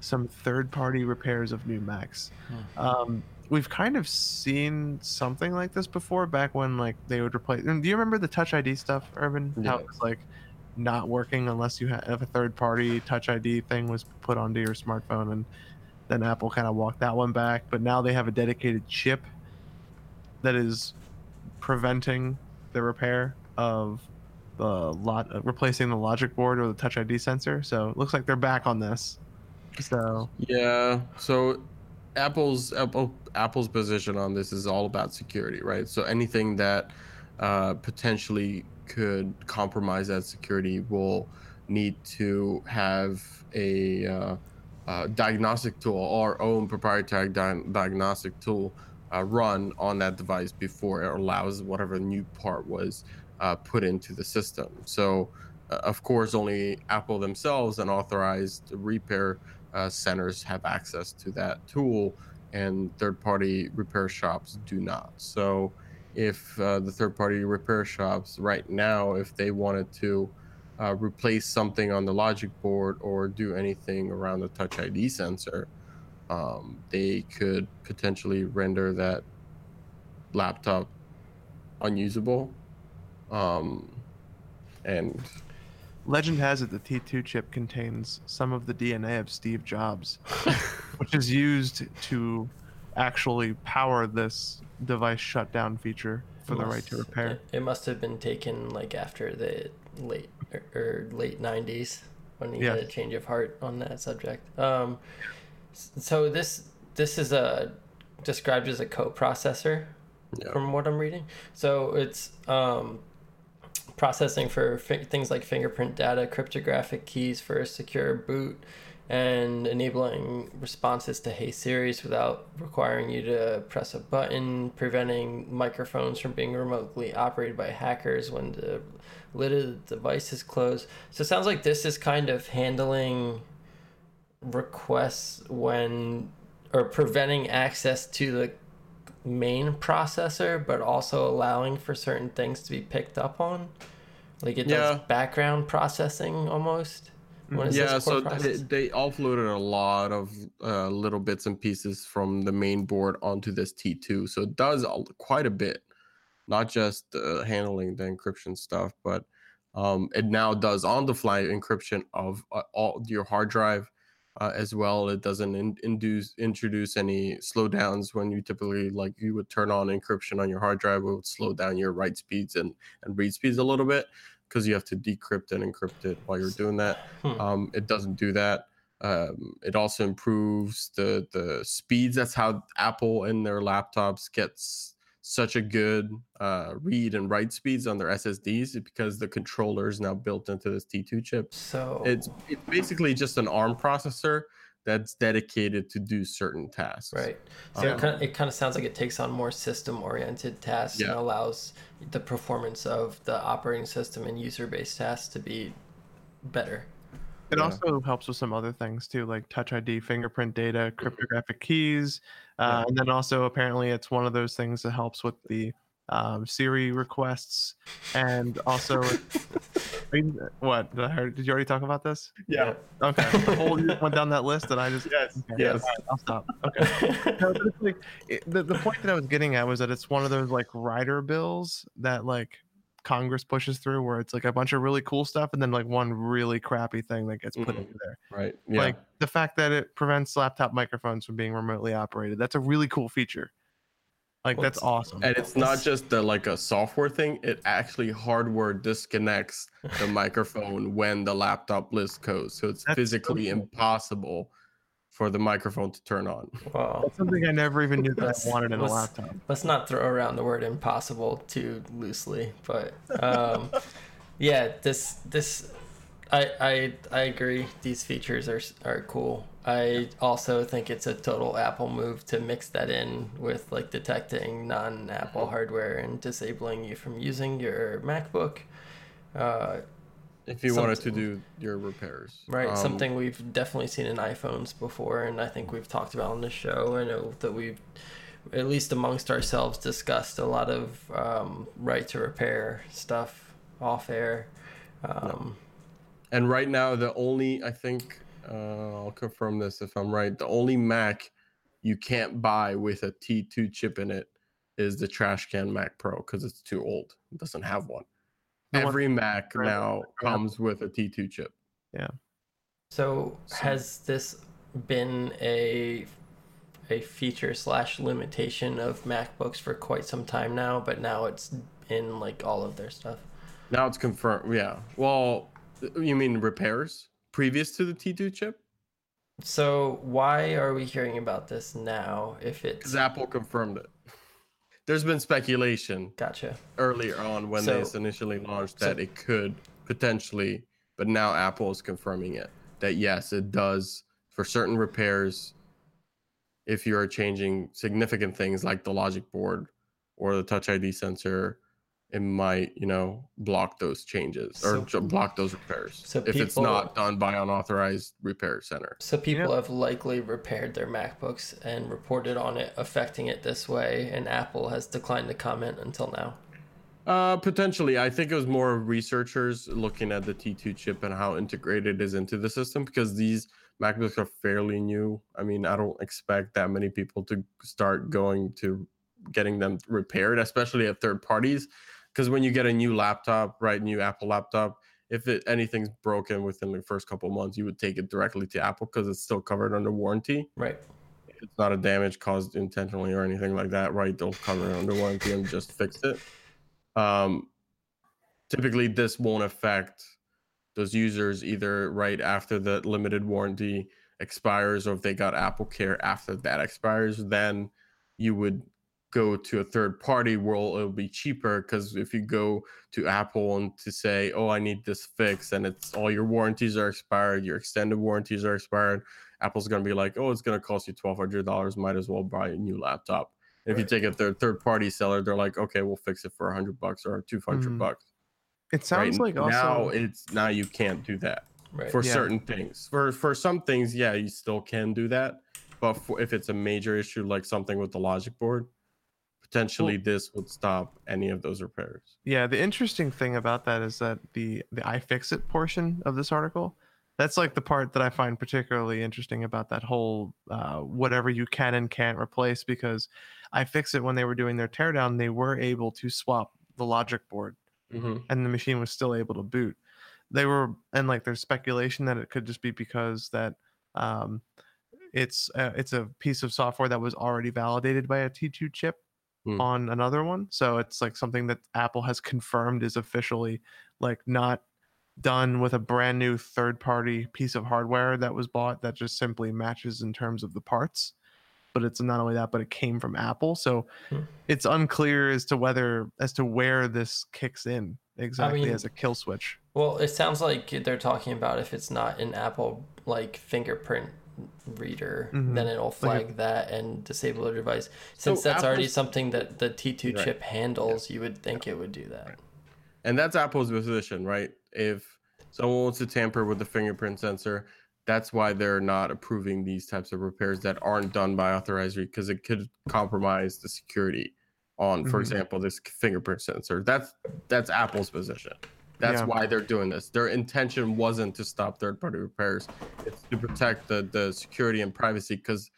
some third-party repairs of new Macs. Hmm. Um, we've kind of seen something like this before, back when like they would replace. Do you remember the Touch ID stuff, Irvin? How it was like not working unless you have a third-party Touch ID thing was put onto your smartphone, and then Apple kind of walked that one back. But now they have a dedicated chip that is preventing the repair of the lot replacing the logic board or the touch id sensor so it looks like they're back on this so Yeah. So Apple's Apple Apple's position on this is all about security, right? So anything that uh, potentially could compromise that security will need to have a uh, uh, diagnostic tool, our own proprietary di- diagnostic tool, uh, run on that device before it allows whatever new part was uh, put into the system. So, uh, of course, only Apple themselves and authorized repair uh, centers have access to that tool, and third-party repair shops do not. So, if uh, the third-party repair shops right now, if they wanted to uh, replace something on the logic board or do anything around the Touch ID sensor, um, they could potentially render that laptop unusable. Um, and legend has it the t2 chip contains some of the dna of steve jobs which is used to actually power this device shutdown feature for the right to repair It, it must have been taken like after the late or, or late '90s when he had a change of heart on that subject. Um, so this this is a described as a coprocessor Yeah. from what I'm reading. So it's um, processing for fi- things like fingerprint data, cryptographic keys for a secure boot, and enabling responses to Hey Siri without requiring you to press a button, preventing microphones from being remotely operated by hackers when the lid of the device is closed. So it sounds like this is kind of handling requests when or preventing access to the main processor but also allowing for certain things to be picked up on. Like it does Yeah. background processing almost when yeah so they, they offloaded a lot of uh, little bits and pieces from the main board onto this t2 so it does all, quite a bit. Not just uh, handling the encryption stuff but um, it now does on the fly encryption of uh, all your hard drive uh, as well it doesn't in, induce introduce any slowdowns when you typically like you would turn on encryption on your hard drive it would slow down your write speeds and and read speeds a little bit because you have to decrypt and encrypt it while you're doing that Hmm. um, it doesn't do that. Um, it also improves the the speeds. That's how Apple and their laptops gets such a good uh, read and write speeds on their SSDs because the controller is now built into this T2 chip. so It's it's basically just an ARM processor that's dedicated to do certain tasks. right so Yeah. it, kind of, it kind of sounds like it takes on more system oriented tasks and allows the performance of the operating system and user based tasks to be better It Yeah. also helps with some other things too, like Touch ID, fingerprint data, cryptographic keys, uh, and then also apparently it's one of those things that helps with the um, Siri requests, and also I mean, what did I heard? Did you already talk about this? Yeah. Okay, the whole you went down that list, and I just Yes. okay, Yes. all right, I'll stop. Okay. No, like it, the, the point that I was getting at was that it's one of those like rider bills that like Congress pushes through where it's like a bunch of really cool stuff and then like one really crappy thing that gets put mm-hmm. into there. Right. Yeah. Like the fact that it prevents laptop microphones from being remotely operated. That's a really cool feature. Like Well, that's awesome. and it's not just the, like a software thing it actually hardware disconnects the microphone when the laptop list goes so it's That's so physically cool. impossible for the microphone to turn on wow That's something I never even knew that I wanted in a laptop. let's not throw around the word impossible too loosely but um yeah this this I, I I agree. These features are are cool. I also think it's a total Apple move to mix that in with like detecting non-Apple hardware and disabling you from using your MacBook. Uh, if you wanted to do your repairs right, Um, something we've definitely seen in iPhones before, and I think we've talked about on the show. I know that we've, at least amongst ourselves, discussed a lot of um, right to repair stuff off air. Um, and right now the only i think uh, I'll confirm this if I'm right. The only Mac you can't buy with a T2 chip in it is the trash can Mac Pro because it's too old. It doesn't have one. The one- Every Mac Right. now Yeah. comes with a T2 chip. So So- has this been a a feature slash limitation of MacBooks for quite some time now, but now it's in like all of their stuff. Now it's confirmed. Yeah. Well, you mean repairs previous to the T2 chip? So why are we hearing about this now if it's Apple confirmed it. There's been speculation gotcha. earlier on when So- this initially launched so- that it could potentially, but now Apple is confirming it that yes, it does for certain repairs. If you are changing significant things like the logic board or the Touch ID sensor, it might you know block those changes or So- block those repairs so if it's not done by unauthorized repair center. So people Yeah. have likely repaired their MacBooks and reported on it affecting it this way, and Apple has declined to comment until now. Uh, potentially. I think it was more researchers looking at the T2 chip and how integrated it is into the system because these MacBooks are fairly new. I mean, I don't expect that many people to start going to getting them repaired, especially at third parties. Because when you get a new laptop, right, new Apple laptop, if it, anything's broken within the first couple months, you would take it directly to Apple because it's still covered under warranty. Right. It's not a damage caused intentionally or anything like that, right? They'll cover it under warranty and just fix it. Um, typically, this won't affect those users either right after the limited warranty expires or if they got Apple Care after that expires, then you would go to a third party where it'll be cheaper because if you go to Apple and to say, "Oh, I need this fixed," and it's all your warranties are expired, your extended warranties are expired, Apple's gonna be like, "Oh, it's gonna cost you twelve hundred dollars. Might as well buy a new laptop." If you take a third third party seller, they're like, "Okay, we'll fix it for a hundred bucks or two hundred Mhm. bucks." It sounds right? like also now it's now you can't do that Right. for Yeah. certain things. For for some things, yeah, you still can do that. But for, if it's a major issue like something with the logic board, potentially this would stop any of those repairs. Yeah, the interesting thing about that is that the the iFixit portion of this article, that's like the part that I find particularly interesting about that whole uh, whatever you can and can't replace because iFixit when they were doing their teardown, they were able to swap the logic board Mm-hmm. and the machine was still able to boot. They were and like there's speculation that it could just be because that um, it's uh, it's a piece of software that was already validated by a T2 chip Hmm. on another one. So it's like something that Apple has confirmed is officially like not done with a brand new third party piece of hardware that was bought that just simply matches in terms of the parts. But it's not only that, but it came from Apple. So Hmm. it's unclear as to whether as to where this kicks in exactly mean- as a kill switch. Well, it sounds like they're talking about if it's not an Apple like fingerprint reader, Mhm. then it'll Like a- flag that and disable the device. Since that's already something that the T2 Right. chip handles, you would think it would do that. And that's Apple's position, right? If someone wants to tamper with the fingerprint sensor, that's why they're not approving these types of repairs that aren't done by authorized because it could compromise the security on, for Mhm. example, this fingerprint sensor. That's that's Apple's position. That's Yeah. why they're doing this. Their intention wasn't to stop third-party repairs; it's to protect the the security and privacy. Because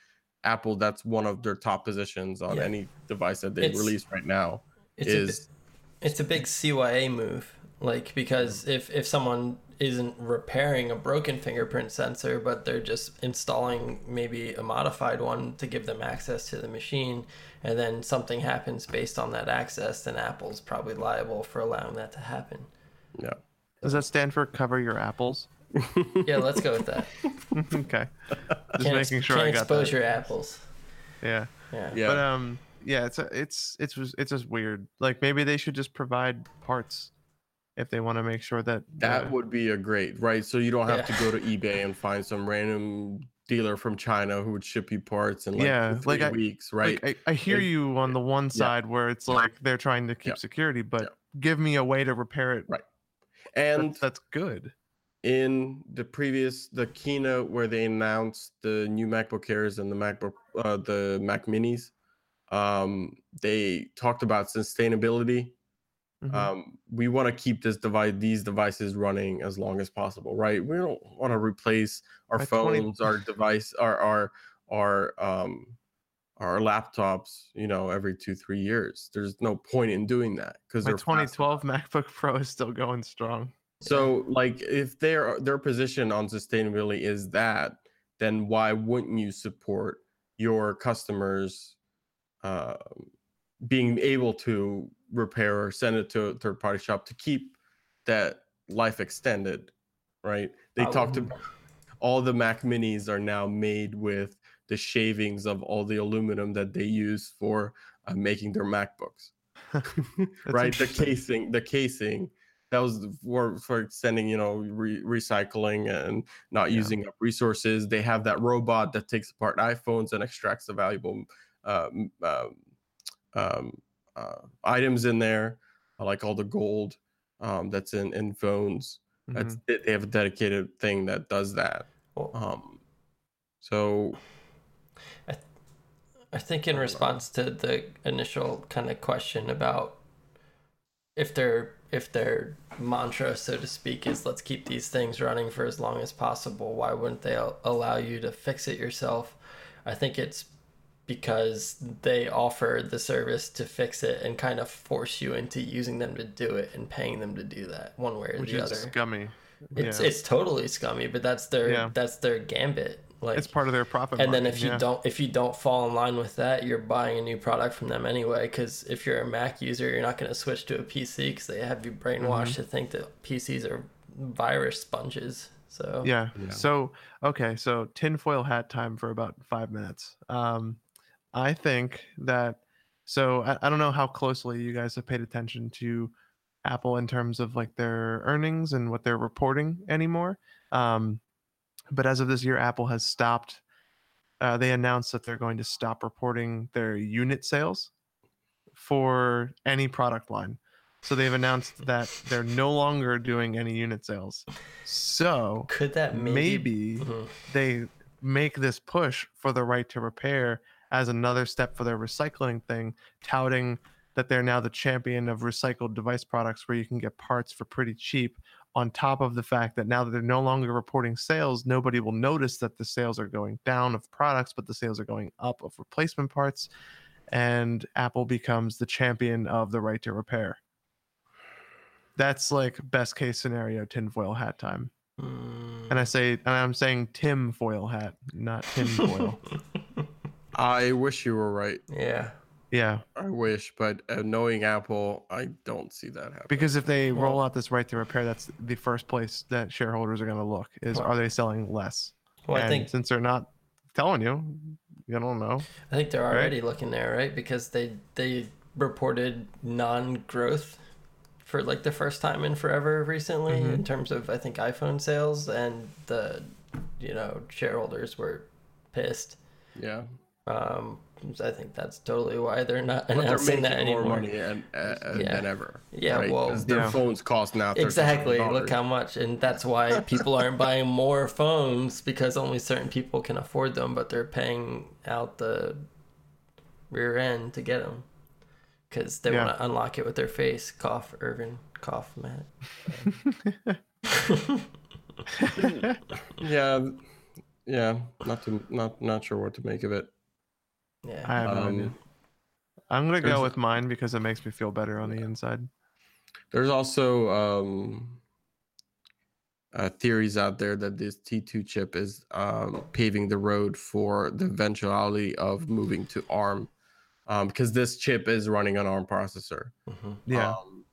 Apple, that's one of their top positions on Yeah. any device that they It's- release right now. It's a, is it's a big CYA move, like because if if someone isn't repairing a broken fingerprint sensor, but they're just installing maybe a modified one to give them access to the machine, and then something happens based on that access, then Apple's probably liable for allowing that to happen. Yeah. Does that stand for cover your apples? Yeah, let's go with that. okay. Just Can't, ex- making sure can't I got expose that. your apples. Yeah. Yeah. Yeah. But um yeah, it's a, it's it's just- it's just weird. Like maybe they should just provide parts if they want to make sure that That the- would be a great, right? So you don't have Yeah. to go to eBay and find some random dealer from China who would ship you parts in like Yeah, three like I- weeks, right? Like, I, I hear If- you on the one side where it's like they're trying to keep Yeah. security, but Yeah. give me a way to repair it. Right. That's, and that's good. in the previous the keynote where they announced the new MacBook Airs and the MacBook uh, the Mac Minis, um, they talked about sustainability Mhm. um, we want to keep this device these devices running as long as possible right we don't want to replace our By 20 phones our device our our our um our laptops you know every two three years. There's no point in doing that because My they're fast 2012 MacBook Pro is still going strong. so like if their their position on sustainability is that then why wouldn't you support your customers uh, being able to repair or send it to a third party shop to keep that life extended right? They talked about all the mac minis are now made with the shavings of all the aluminum that they use for uh, making their macbooks right the casing the casing that was for for extending you know re- recycling and not Yeah. using up resources they have that robot that takes apart iphones and extracts the valuable um, um, um, uh, items in there uh, like all the gold um, that's in in phones that's Mhm. it. they have a dedicated thing that does that um so I I think in response to the initial kind of question about if their if their mantra, so to speak, is let's keep these things running for as long as possible, why wouldn't they allow you to fix it yourself? I think it's because they offer the service to fix it and kind of force you into using them to do it and paying them to do that one way or which the other. scummy. It's yeah. it's totally scummy, but that's their Yeah. that's their gambit. Like it's part of their profit. and then if you yeah. don't if you don't fall in line with that you're buying a new product from them anyway because if you're a mac user you're not going to switch to a pc because they have you brainwashed Mm-hmm. to think that pcs are virus sponges so Yeah. Yeah. So okay, so tinfoil hat time for about five minutes. Um, I think that so I, I don't know how closely you guys have paid attention to Apple in terms of like their earnings and what they're reporting anymore. Um, but as of this year, Apple has stopped. Uh, they announced that they're going to stop reporting their unit sales for any product line. So they've announced that they're no longer doing any unit sales. So could that maybe, maybe Mhm. they make this push for the right to repair as another step for their recycling thing, touting that they're now the champion of recycled device products where you can get parts for pretty cheap. On top of the fact that now that they're no longer reporting sales, nobody will notice that the sales are going down of products, but the sales are going up of replacement parts. And Apple becomes the champion of the right to repair. That's like best case scenario tinfoil hat time. Mm. And I say, and I'm saying Tim foil hat, not tin foil. i wish you were right yeah yeah, i wish but uh, knowing apple i don't see that happening because if they roll out this right to repair, that's the first place that shareholders are going to look is Well- are they selling less? well i think since they're not telling you, you don't know. i think they're already looking there right because they they reported non-growth for like the first time in forever recently Mhm. in terms of i think iphone sales and the you know shareholders were pissed yeah Um, I think that's totally why they're not but they're announcing making more anymore. money and, uh, Yeah. than ever Yeah, right? well- their Yeah. phones cost now Exactly. Look how much, and that's why people aren't buying more phones because only certain people can afford them, but they're paying out the rear end to get them because they Yeah. want to unlock it with their face. Cough, Irvin. Cough, Matt. yeah yeah not to not not sure what to make of it Yeah. I have no Um, idea. I'm gonna go with mine because it makes me feel better on the inside. There's also um, uh, theories out there that this T2 chip is um, paving the road for the eventuality of moving to ARM, um, because this chip is running an ARM processor. Mhm. Yeah, Um,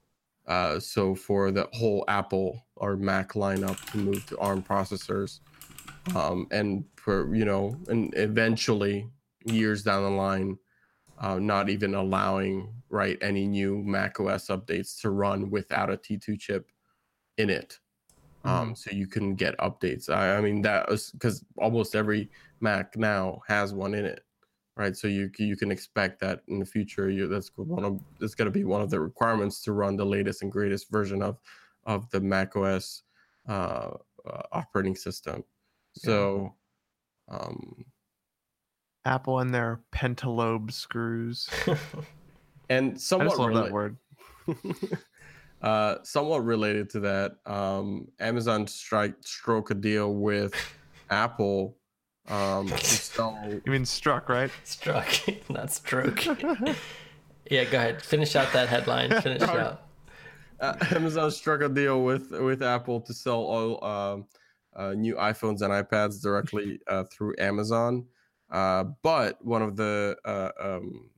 uh, so for the whole Apple or Mac lineup to move to ARM processors, um, and for you know, and eventually years down the line, uh, not even allowing right any new Mac OS updates to run without a T2 chip in it. Um, so you can get updates. I, I mean that was because almost every Mac now has one in it, right? So you you can expect that in the future. You that's one of that's going to be one of the requirements to run the latest and greatest version of of the Mac OS uh, uh, operating system. So, um, Apple and their pentalobe screws. and I somewhat just love rela- that word. uh, somewhat related to that, um, Amazon strike stroke a deal with Apple um, to sell. You mean struck, right? Struck, not stroke. yeah, go ahead. Finish out that headline. Finish Sorry. out. Uh, Amazon struck a deal with with Apple to sell all um, uh, new iPhones and iPads directly uh, through Amazon. Uh, but one of the uh, um,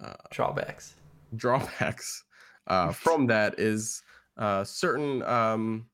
uh, Drawbacks. drawbacks uh, from that is uh, certain um,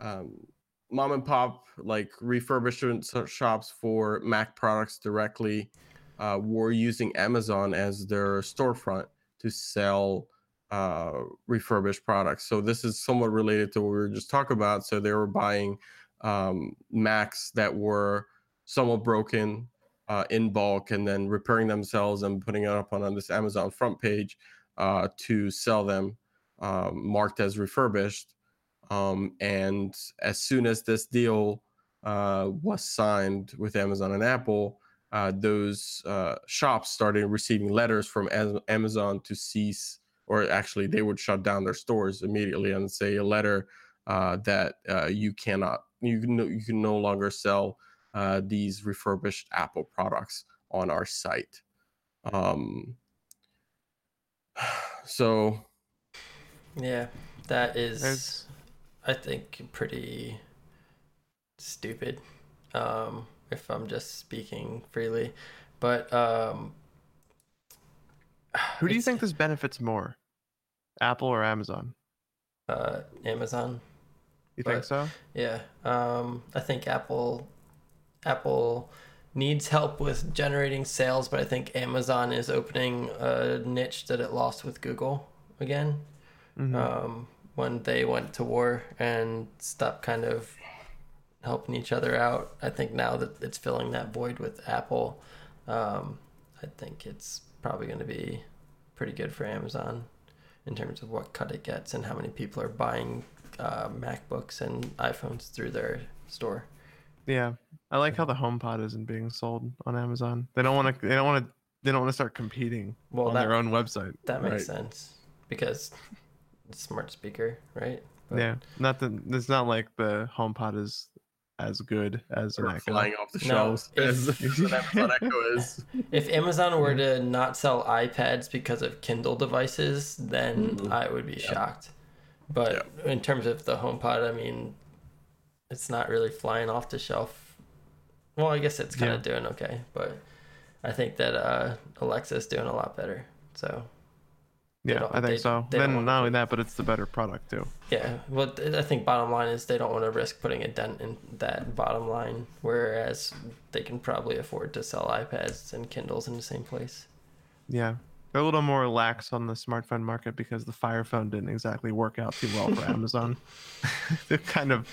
um, mom and pop like refurbishment shops for Mac products directly uh, were using Amazon as their storefront to sell uh, refurbished products. So this is somewhat related to what we were just talking about. So they were buying um, Macs that were somewhat broken uh, in bulk and then repairing themselves and putting it up on, on this Amazon front page uh, to sell them um, marked as refurbished. Um, and as soon as this deal uh, was signed with Amazon and Apple, uh, those uh, shops started receiving letters from Amazon to cease, or actually, they would shut down their stores immediately and say a letter uh, that you cannot, you can, you can no longer sell uh, these refurbished Apple products on our site. Um, so Yeah, that is, There's I think, pretty stupid. Um, if I'm just speaking freely, but um, who do you think this benefits more, Apple or Amazon? Uh, Amazon. You think so? Yeah. Um, I think Apple Apple needs help with generating sales, but I think Amazon is opening a niche that it lost with Google again. Mhm. Um, when they went to war and stopped kind of helping each other out. I think now that it's filling that void with Apple, um, I think it's probably going to be pretty good for Amazon in terms of what cut it gets and how many people are buying uh, MacBooks and iPhones through their store. Yeah, I like how the HomePod isn't being sold on Amazon. They don't want to. They don't want to. They don't want to start competing Well, on that their own website. that makes Right. sense because it's smart speaker, right? But- yeah, not that it's not like the HomePod is as good as an Echo. flying off the No, shelves as, if- as an Amazon Echo is. If Amazon were to not sell iPads because of Kindle devices, then Mhm. I would be Yeah. shocked. But in terms of the HomePod, I mean, it's not really flying off the shelf. Well, I guess it's kind Yeah. of doing okay, but I think that uh, Alexa's doing a lot better. So Yeah, I think they- so. they Then not only that, but it's the better product too. yeah, well, I think bottom line is they don't want to risk putting a dent in that bottom line, whereas they can probably afford to sell iPads and Kindles in the same place. Yeah, they're a little more lax on the smartphone market because the Fire Phone didn't exactly work out too well for Amazon. They're kind of,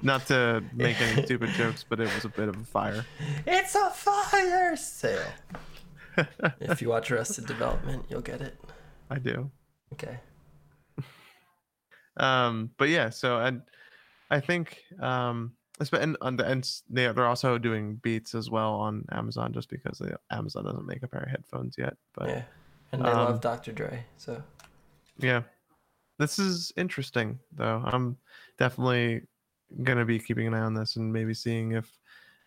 not to make any stupid jokes, but it was a bit of a fire. It's a fire sale. if you watch Arrested Development, you'll get it. I do. Okay. um but yeah so and i think um and, and, and s- they, they're also doing beats as well on amazon just because they, amazon doesn't make a pair of headphones yet but yeah. And they um, love Dr. Dre, so. Yeah, this is interesting though. I'm definitely gonna be keeping an eye on this and maybe seeing if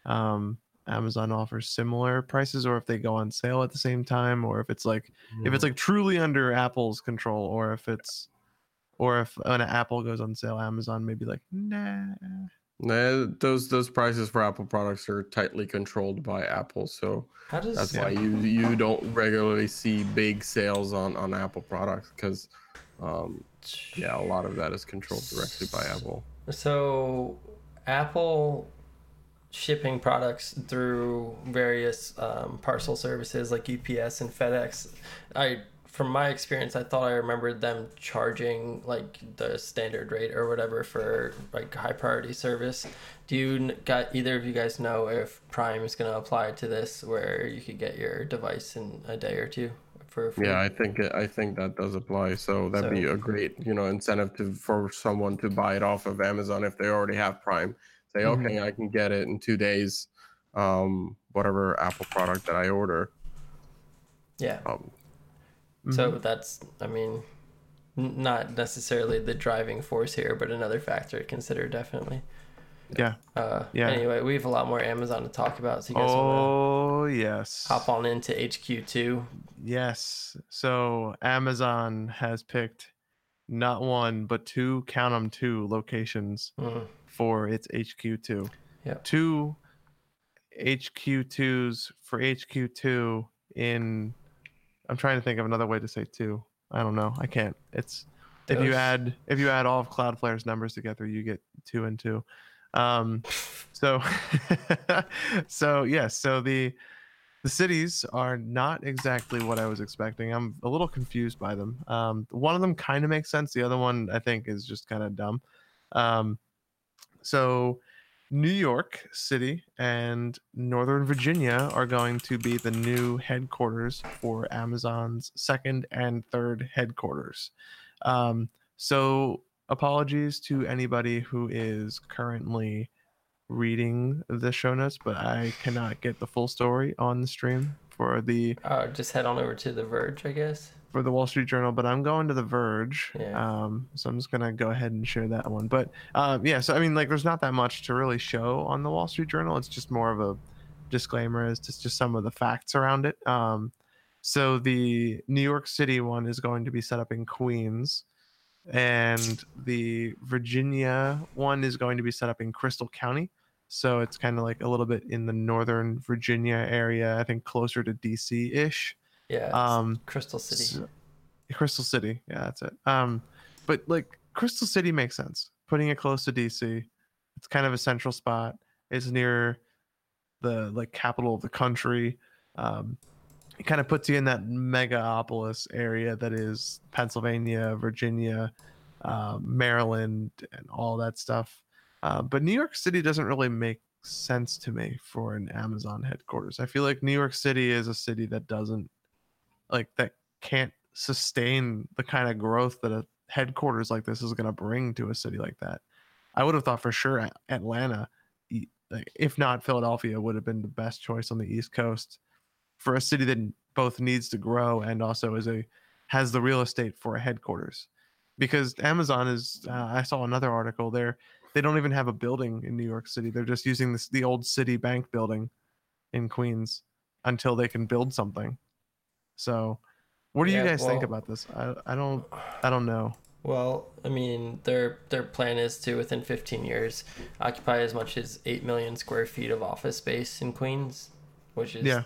um amazon offers similar prices or if they go on sale at the same time or if it's like if it's like truly under apple's control or if it's or if when apple goes on sale amazon maybe like Nah, those those prices for Apple products are tightly controlled by Apple, so how does that's why you you don't regularly see big sales on on Apple products because, um, yeah, a lot of that is controlled directly by Apple. So, Apple shipping products through various um, parcel services like UPS and FedEx. I, from my experience, I thought I remembered them charging like the standard rate or whatever for like high priority service. Do you got either of you guys know if Prime is going to apply to this, where you could get your device in a day or two for free? Yeah, I think it, I think that does apply. So that'd be a great you know incentive to for someone to buy it off of Amazon if they already have Prime. Say, Mhm. okay, I can get it in two days. Um, whatever Apple product that I order. yeah. Um, Mm-hmm. So that's, I mean, n- not necessarily the driving force here, but another factor to consider definitely. Yeah. Uh, Yeah. Anyway, we have a lot more Amazon to talk about, so you guys Oh yes. hop on into HQ2. Yes. So Amazon has picked not one but two, count them two locations Mm, for its HQ2. Yep. Two HQ2s for HQ2 in I'm trying to think of another way to say two. I don't know. I can't. It's if you add if you add all of Cloudflare's numbers together, you get two and two. Um so so yes, so the the cities are not exactly what I was expecting. I'm a little confused by them. Um, one of them kind of makes sense. The other one I think is just kind of dumb. Um, so New York City and Northern Virginia are going to be the new headquarters for Amazon's second and third headquarters. Um, so apologies to anybody who is currently reading the show notes, but I cannot get the full story on the stream for the Uh, just head on over to The Verge, I guess. for the Wall Street Journal, but I'm going to the Verge. Yeah. Um, so I'm just gonna go ahead and share that one. But um, yeah, so I mean, like, there's not that much to really show on the Wall Street Journal. It's just more of a disclaimer as to just some of the facts around it. Um, so the New York City one is going to be set up in Queens, and the Virginia one is going to be set up in Crystal County. So it's kind of like a little bit in the northern Virginia area, I think closer to DC ish. Yeah. Um, Crystal City. so- Crystal City. Yeah, that's it. Um, but like Crystal City makes sense. Putting it close to DC, it's kind of a central spot. It's near the like capital of the country. Um, it kind of puts you in that megapolis area that is Pennsylvania, Virginia, uh, Maryland, and all that stuff. Uh, but New York City doesn't really make sense to me for an Amazon headquarters. I feel like New York City is a city that doesn't like that can't sustain the kind of growth that a headquarters like this is going to bring to a city like that. I would have thought for sure Atlanta, if not Philadelphia, would have been the best choice on the East Coast for a city that both needs to grow and also is a has the real estate for a headquarters. Because Amazon is, uh, I saw another article there. They don't even have a building in New York City. They're just using this the old Citibank building in Queens until they can build something. So, what do you Yeah, guys think about this? I, I don't I don't know. Well, I mean, their their plan is to within 15 years occupy as much as 8 million square feet of office space in Queens, which is Yeah.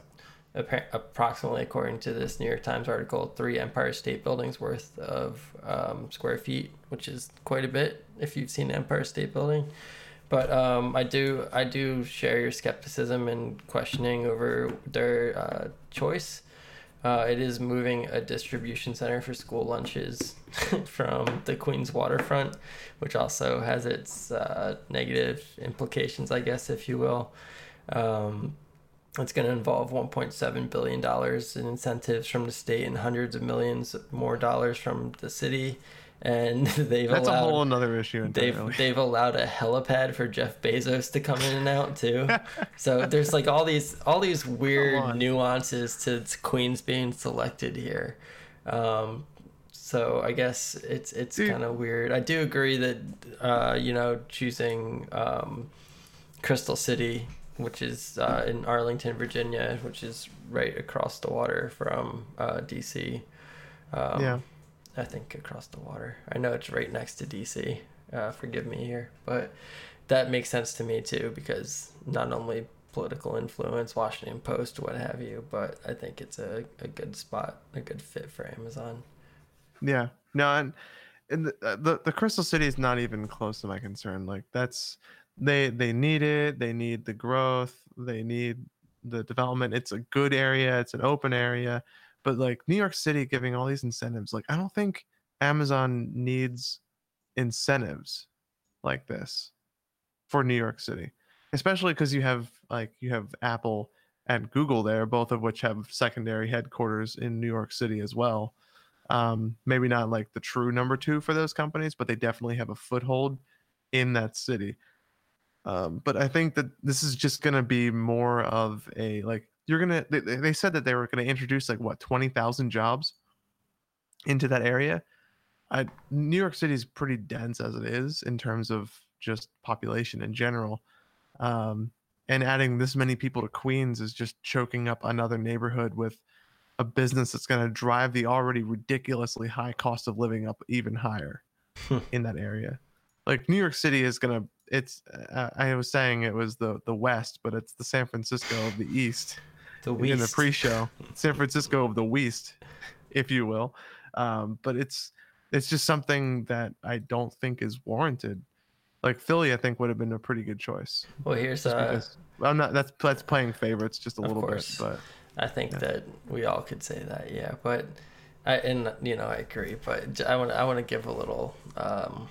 Approximately, according to this New York Times article, three Empire State Buildings worth of um, square feet, which is quite a bit if you've seen Empire State Building. But um, I do I do share your skepticism and questioning over their uh, choice. Uh, it is moving a distribution center for school lunches from the Queens waterfront, which also has its uh, negative implications, I guess, if you will. Um, it's going to involve 1.7 billion dollars in incentives from the state and hundreds of millions more dollars from the city, and they've That's a allowed whole another issue they've they've allowed a helipad for Jeff Bezos to come in and out too. so there's like all these all these weird nuances to Queens being selected here. Um, so I guess it's it's kind of weird. I do agree that uh, you know choosing um, Crystal City, which is uh, in Arlington, Virginia, which is right across the water from uh, DC. Um, yeah. I think across the water. I know it's right next to DC. Uh, forgive me here, but that makes sense to me too because not only political influence, Washington Post, what have you, but I think it's a, a good spot, a good fit for Amazon. Yeah. No, and, and the, the the Crystal City is not even close to my concern. Like that's they they need it. They need the growth. They need the development. It's a good area. It's an open area. But like New York City giving all these incentives, like I don't think Amazon needs incentives like this for New York City, especially because you have like you have Apple and Google there, both of which have secondary headquarters in New York City as well um maybe not like the true number two for those companies but they definitely have a foothold in that city um but i think that this is just going to be more of a like you're gonna they, they said that they were going to introduce like what 20000 jobs into that area I, New York City is pretty dense as it is in terms of just population in general. Um, and adding this many people to Queens is just choking up another neighborhood with a business that's going to drive the already ridiculously high cost of living up even higher in that area. Like New York City is going to it's uh, I was saying it was the the west, but it's the San Francisco of the east. The in the pre-show, San Francisco of the West, if you will. Um, but it's it's just something that I don't think is warranted. Like Philly, I think would have been a pretty good choice. Well, here's uh, because I'm not that's that's playing favorites just a little course. bit, but I think Yeah. that we all could say that, yeah. But I and you know I agree, but I want I want to give a little um,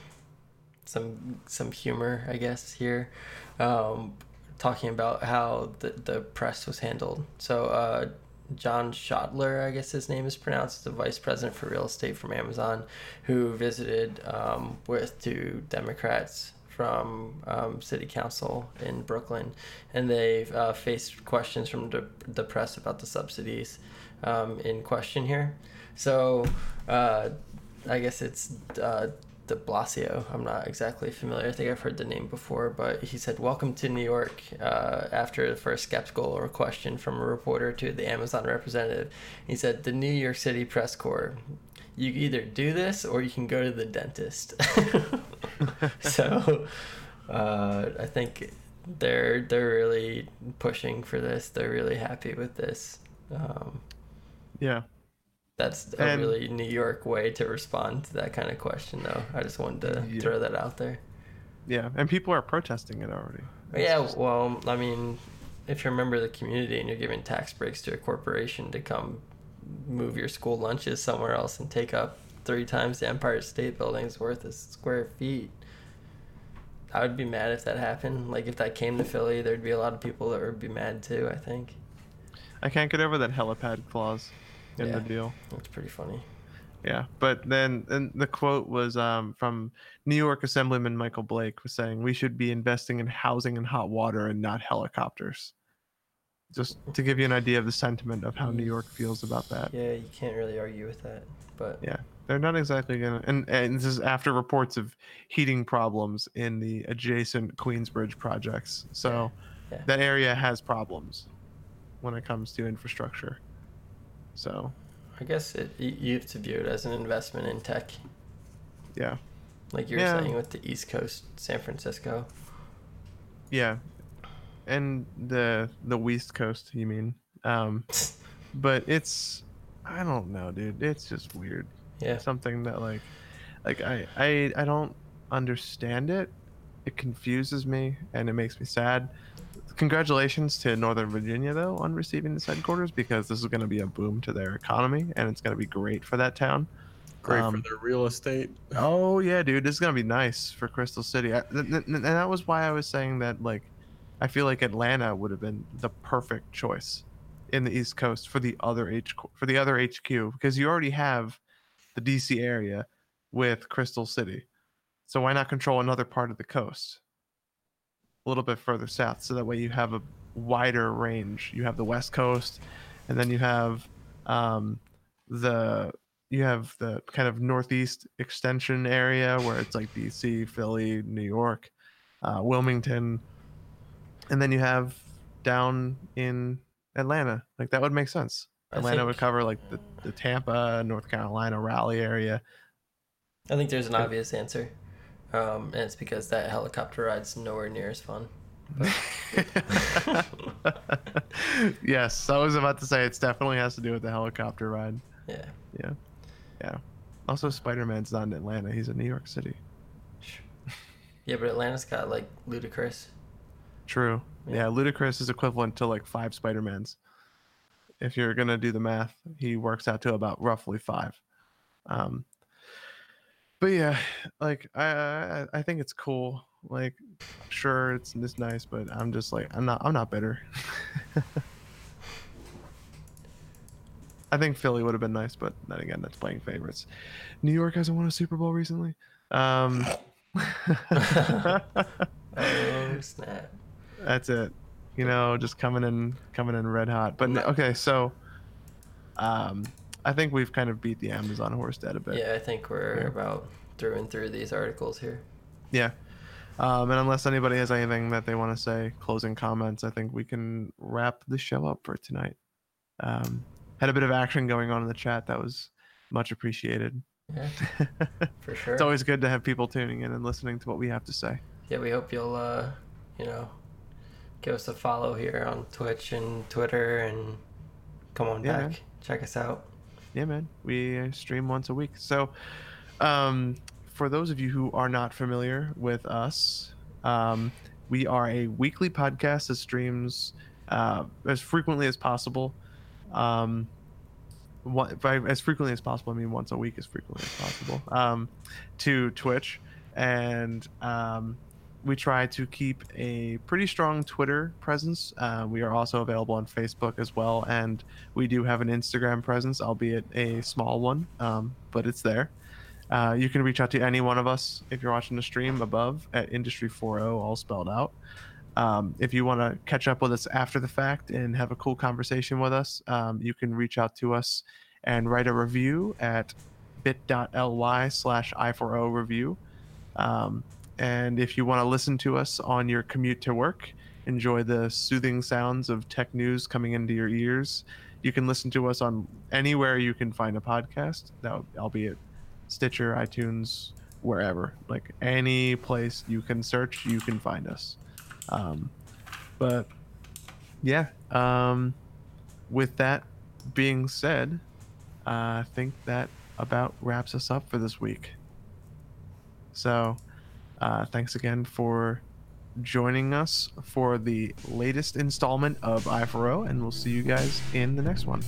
some some humor, I guess here, um, talking about how the the press was handled. So uh, John Schoettler, I guess his name is pronounced, the vice president for real estate from Amazon, who visited um, with two Democrats from um, city council in Brooklyn, and they uh, faced questions from the, the press about the subsidies um, in question here. So uh, I guess it's uh, de Blasio. I'm not exactly familiar. I think I've heard the name before, but he said, Welcome to New York uh, after the first skeptical or question from a reporter to the Amazon representative. He said, The New York City press corps. You either do this or you can go to the dentist. so uh, I think they're they're really pushing for this. They're really happy with this. Um, yeah. That's a And- really New York way to respond to that kind of question, though. I just wanted to Yeah. throw that out there. Yeah. And people are protesting it already. But yeah, well, I mean, if you're a member of the community and you're giving tax breaks to a corporation to come move your school lunches somewhere else and take up three times the Empire State Building's worth of square feet, I would be mad if that happened. Like if that came to Philly, there'd be a lot of people that would be mad too. I think I can't get over that helipad clause in Yeah. the deal. that's pretty funny. Yeah, but then and the quote was um, from New York Assemblyman Michael Blake was saying we should be investing in housing and hot water and not helicopters. Just to give you an idea of the sentiment of how New York feels about that. Yeah, you can't really argue with that. But Yeah. They're not exactly gonna and, and this is after reports of heating problems in the adjacent Queensbridge projects. So Yeah, that area has problems when it comes to infrastructure. So I guess it, you have to view it as an investment in tech, yeah. like you were Yeah. saying with the East Coast, San Francisco. Yeah, and the the West Coast, you mean? Um, but it's I don't know, dude. It's just weird. Yeah, Something that like like I I I don't understand it. It confuses me and it makes me sad. Congratulations to Northern Virginia though on receiving this headquarters because this is going to be a boom to their economy and it's going to be great for that town. Great Um, for their real estate. Oh yeah, dude, this is gonna be nice for Crystal City. I, th- th- and that was why I was saying that like, I feel like Atlanta would have been the perfect choice in the East Coast for the other H for the other HQ because you already have the DC area with Crystal City, so why not control another part of the coast, a little bit further south, so that way you have a wider range. You have the West Coast, and then you have um, the you have the kind of northeast extension area where it's like DC, Philly, New York, uh, Wilmington, and then you have down in Atlanta. Like that would make sense. Atlanta would cover like the, the Tampa, North Carolina, Raleigh area. I think there's an obvious answer, um, and it's because that helicopter ride's nowhere near as fun. yes, I was about to say it definitely has to do with the helicopter ride. Yeah, Yeah, yeah. Also, Spider Man's not in Atlanta; he's in New York City. yeah, but Atlanta's got like Ludacris. True. Yeah. Yeah, Ludacris is equivalent to like five Spider Mans. If you're gonna do the math, he works out to about roughly five. Um, but yeah, like I, I I think it's cool. Like, sure, it's it's nice, but I'm just like I'm not I'm not bitter. I think Philly would have been nice, but then again, that's playing favorites. New York hasn't won a Super Bowl recently. Um, Oh snap! that's it you know just coming in coming in red hot but No. okay so um I think we've kind of beat the Amazon horse dead a bit. Yeah, I think we're Yeah. about through and through these articles here. Yeah. Um, and unless anybody has anything that they want to say, closing comments, I think we can wrap the show up for tonight. Um, had a bit of action going on in the chat. That was much appreciated. Yeah, for sure. it's always good to have people tuning in and listening to what we have to say. yeah, we hope you'll, uh, you know, give us a follow here on Twitch and Twitter, and come on Yeah, back, check us out. Yeah, man. We stream once a week. So, um, for those of you who are not familiar with us, um, we are a weekly podcast that streams uh, as frequently as possible. Um, what, by as frequently as possible, I mean once a week as frequently as possible um, to Twitch, and um, we try to keep a pretty strong Twitter presence. Uh, we are also available on Facebook as well, and we do have an Instagram presence, albeit a small one, um, but it's there. Uh, you can reach out to any one of us if you're watching the stream above at Industry40, all spelled out. Um, if you want to catch up with us after the fact and have a cool conversation with us, um, you can reach out to us and write a review at bit.ly slash i4o review. Um, and if you want to listen to us on your commute to work, enjoy the soothing sounds of tech news coming into your ears, you can listen to us on anywhere you can find a podcast, that albeit Stitcher, iTunes, wherever. Like any place you can search, you can find us. Um, but yeah, um, with that being said, uh, I think that about wraps us up for this week. So, uh, thanks again for joining us for the latest installment of I4O, and we'll see you guys in the next one.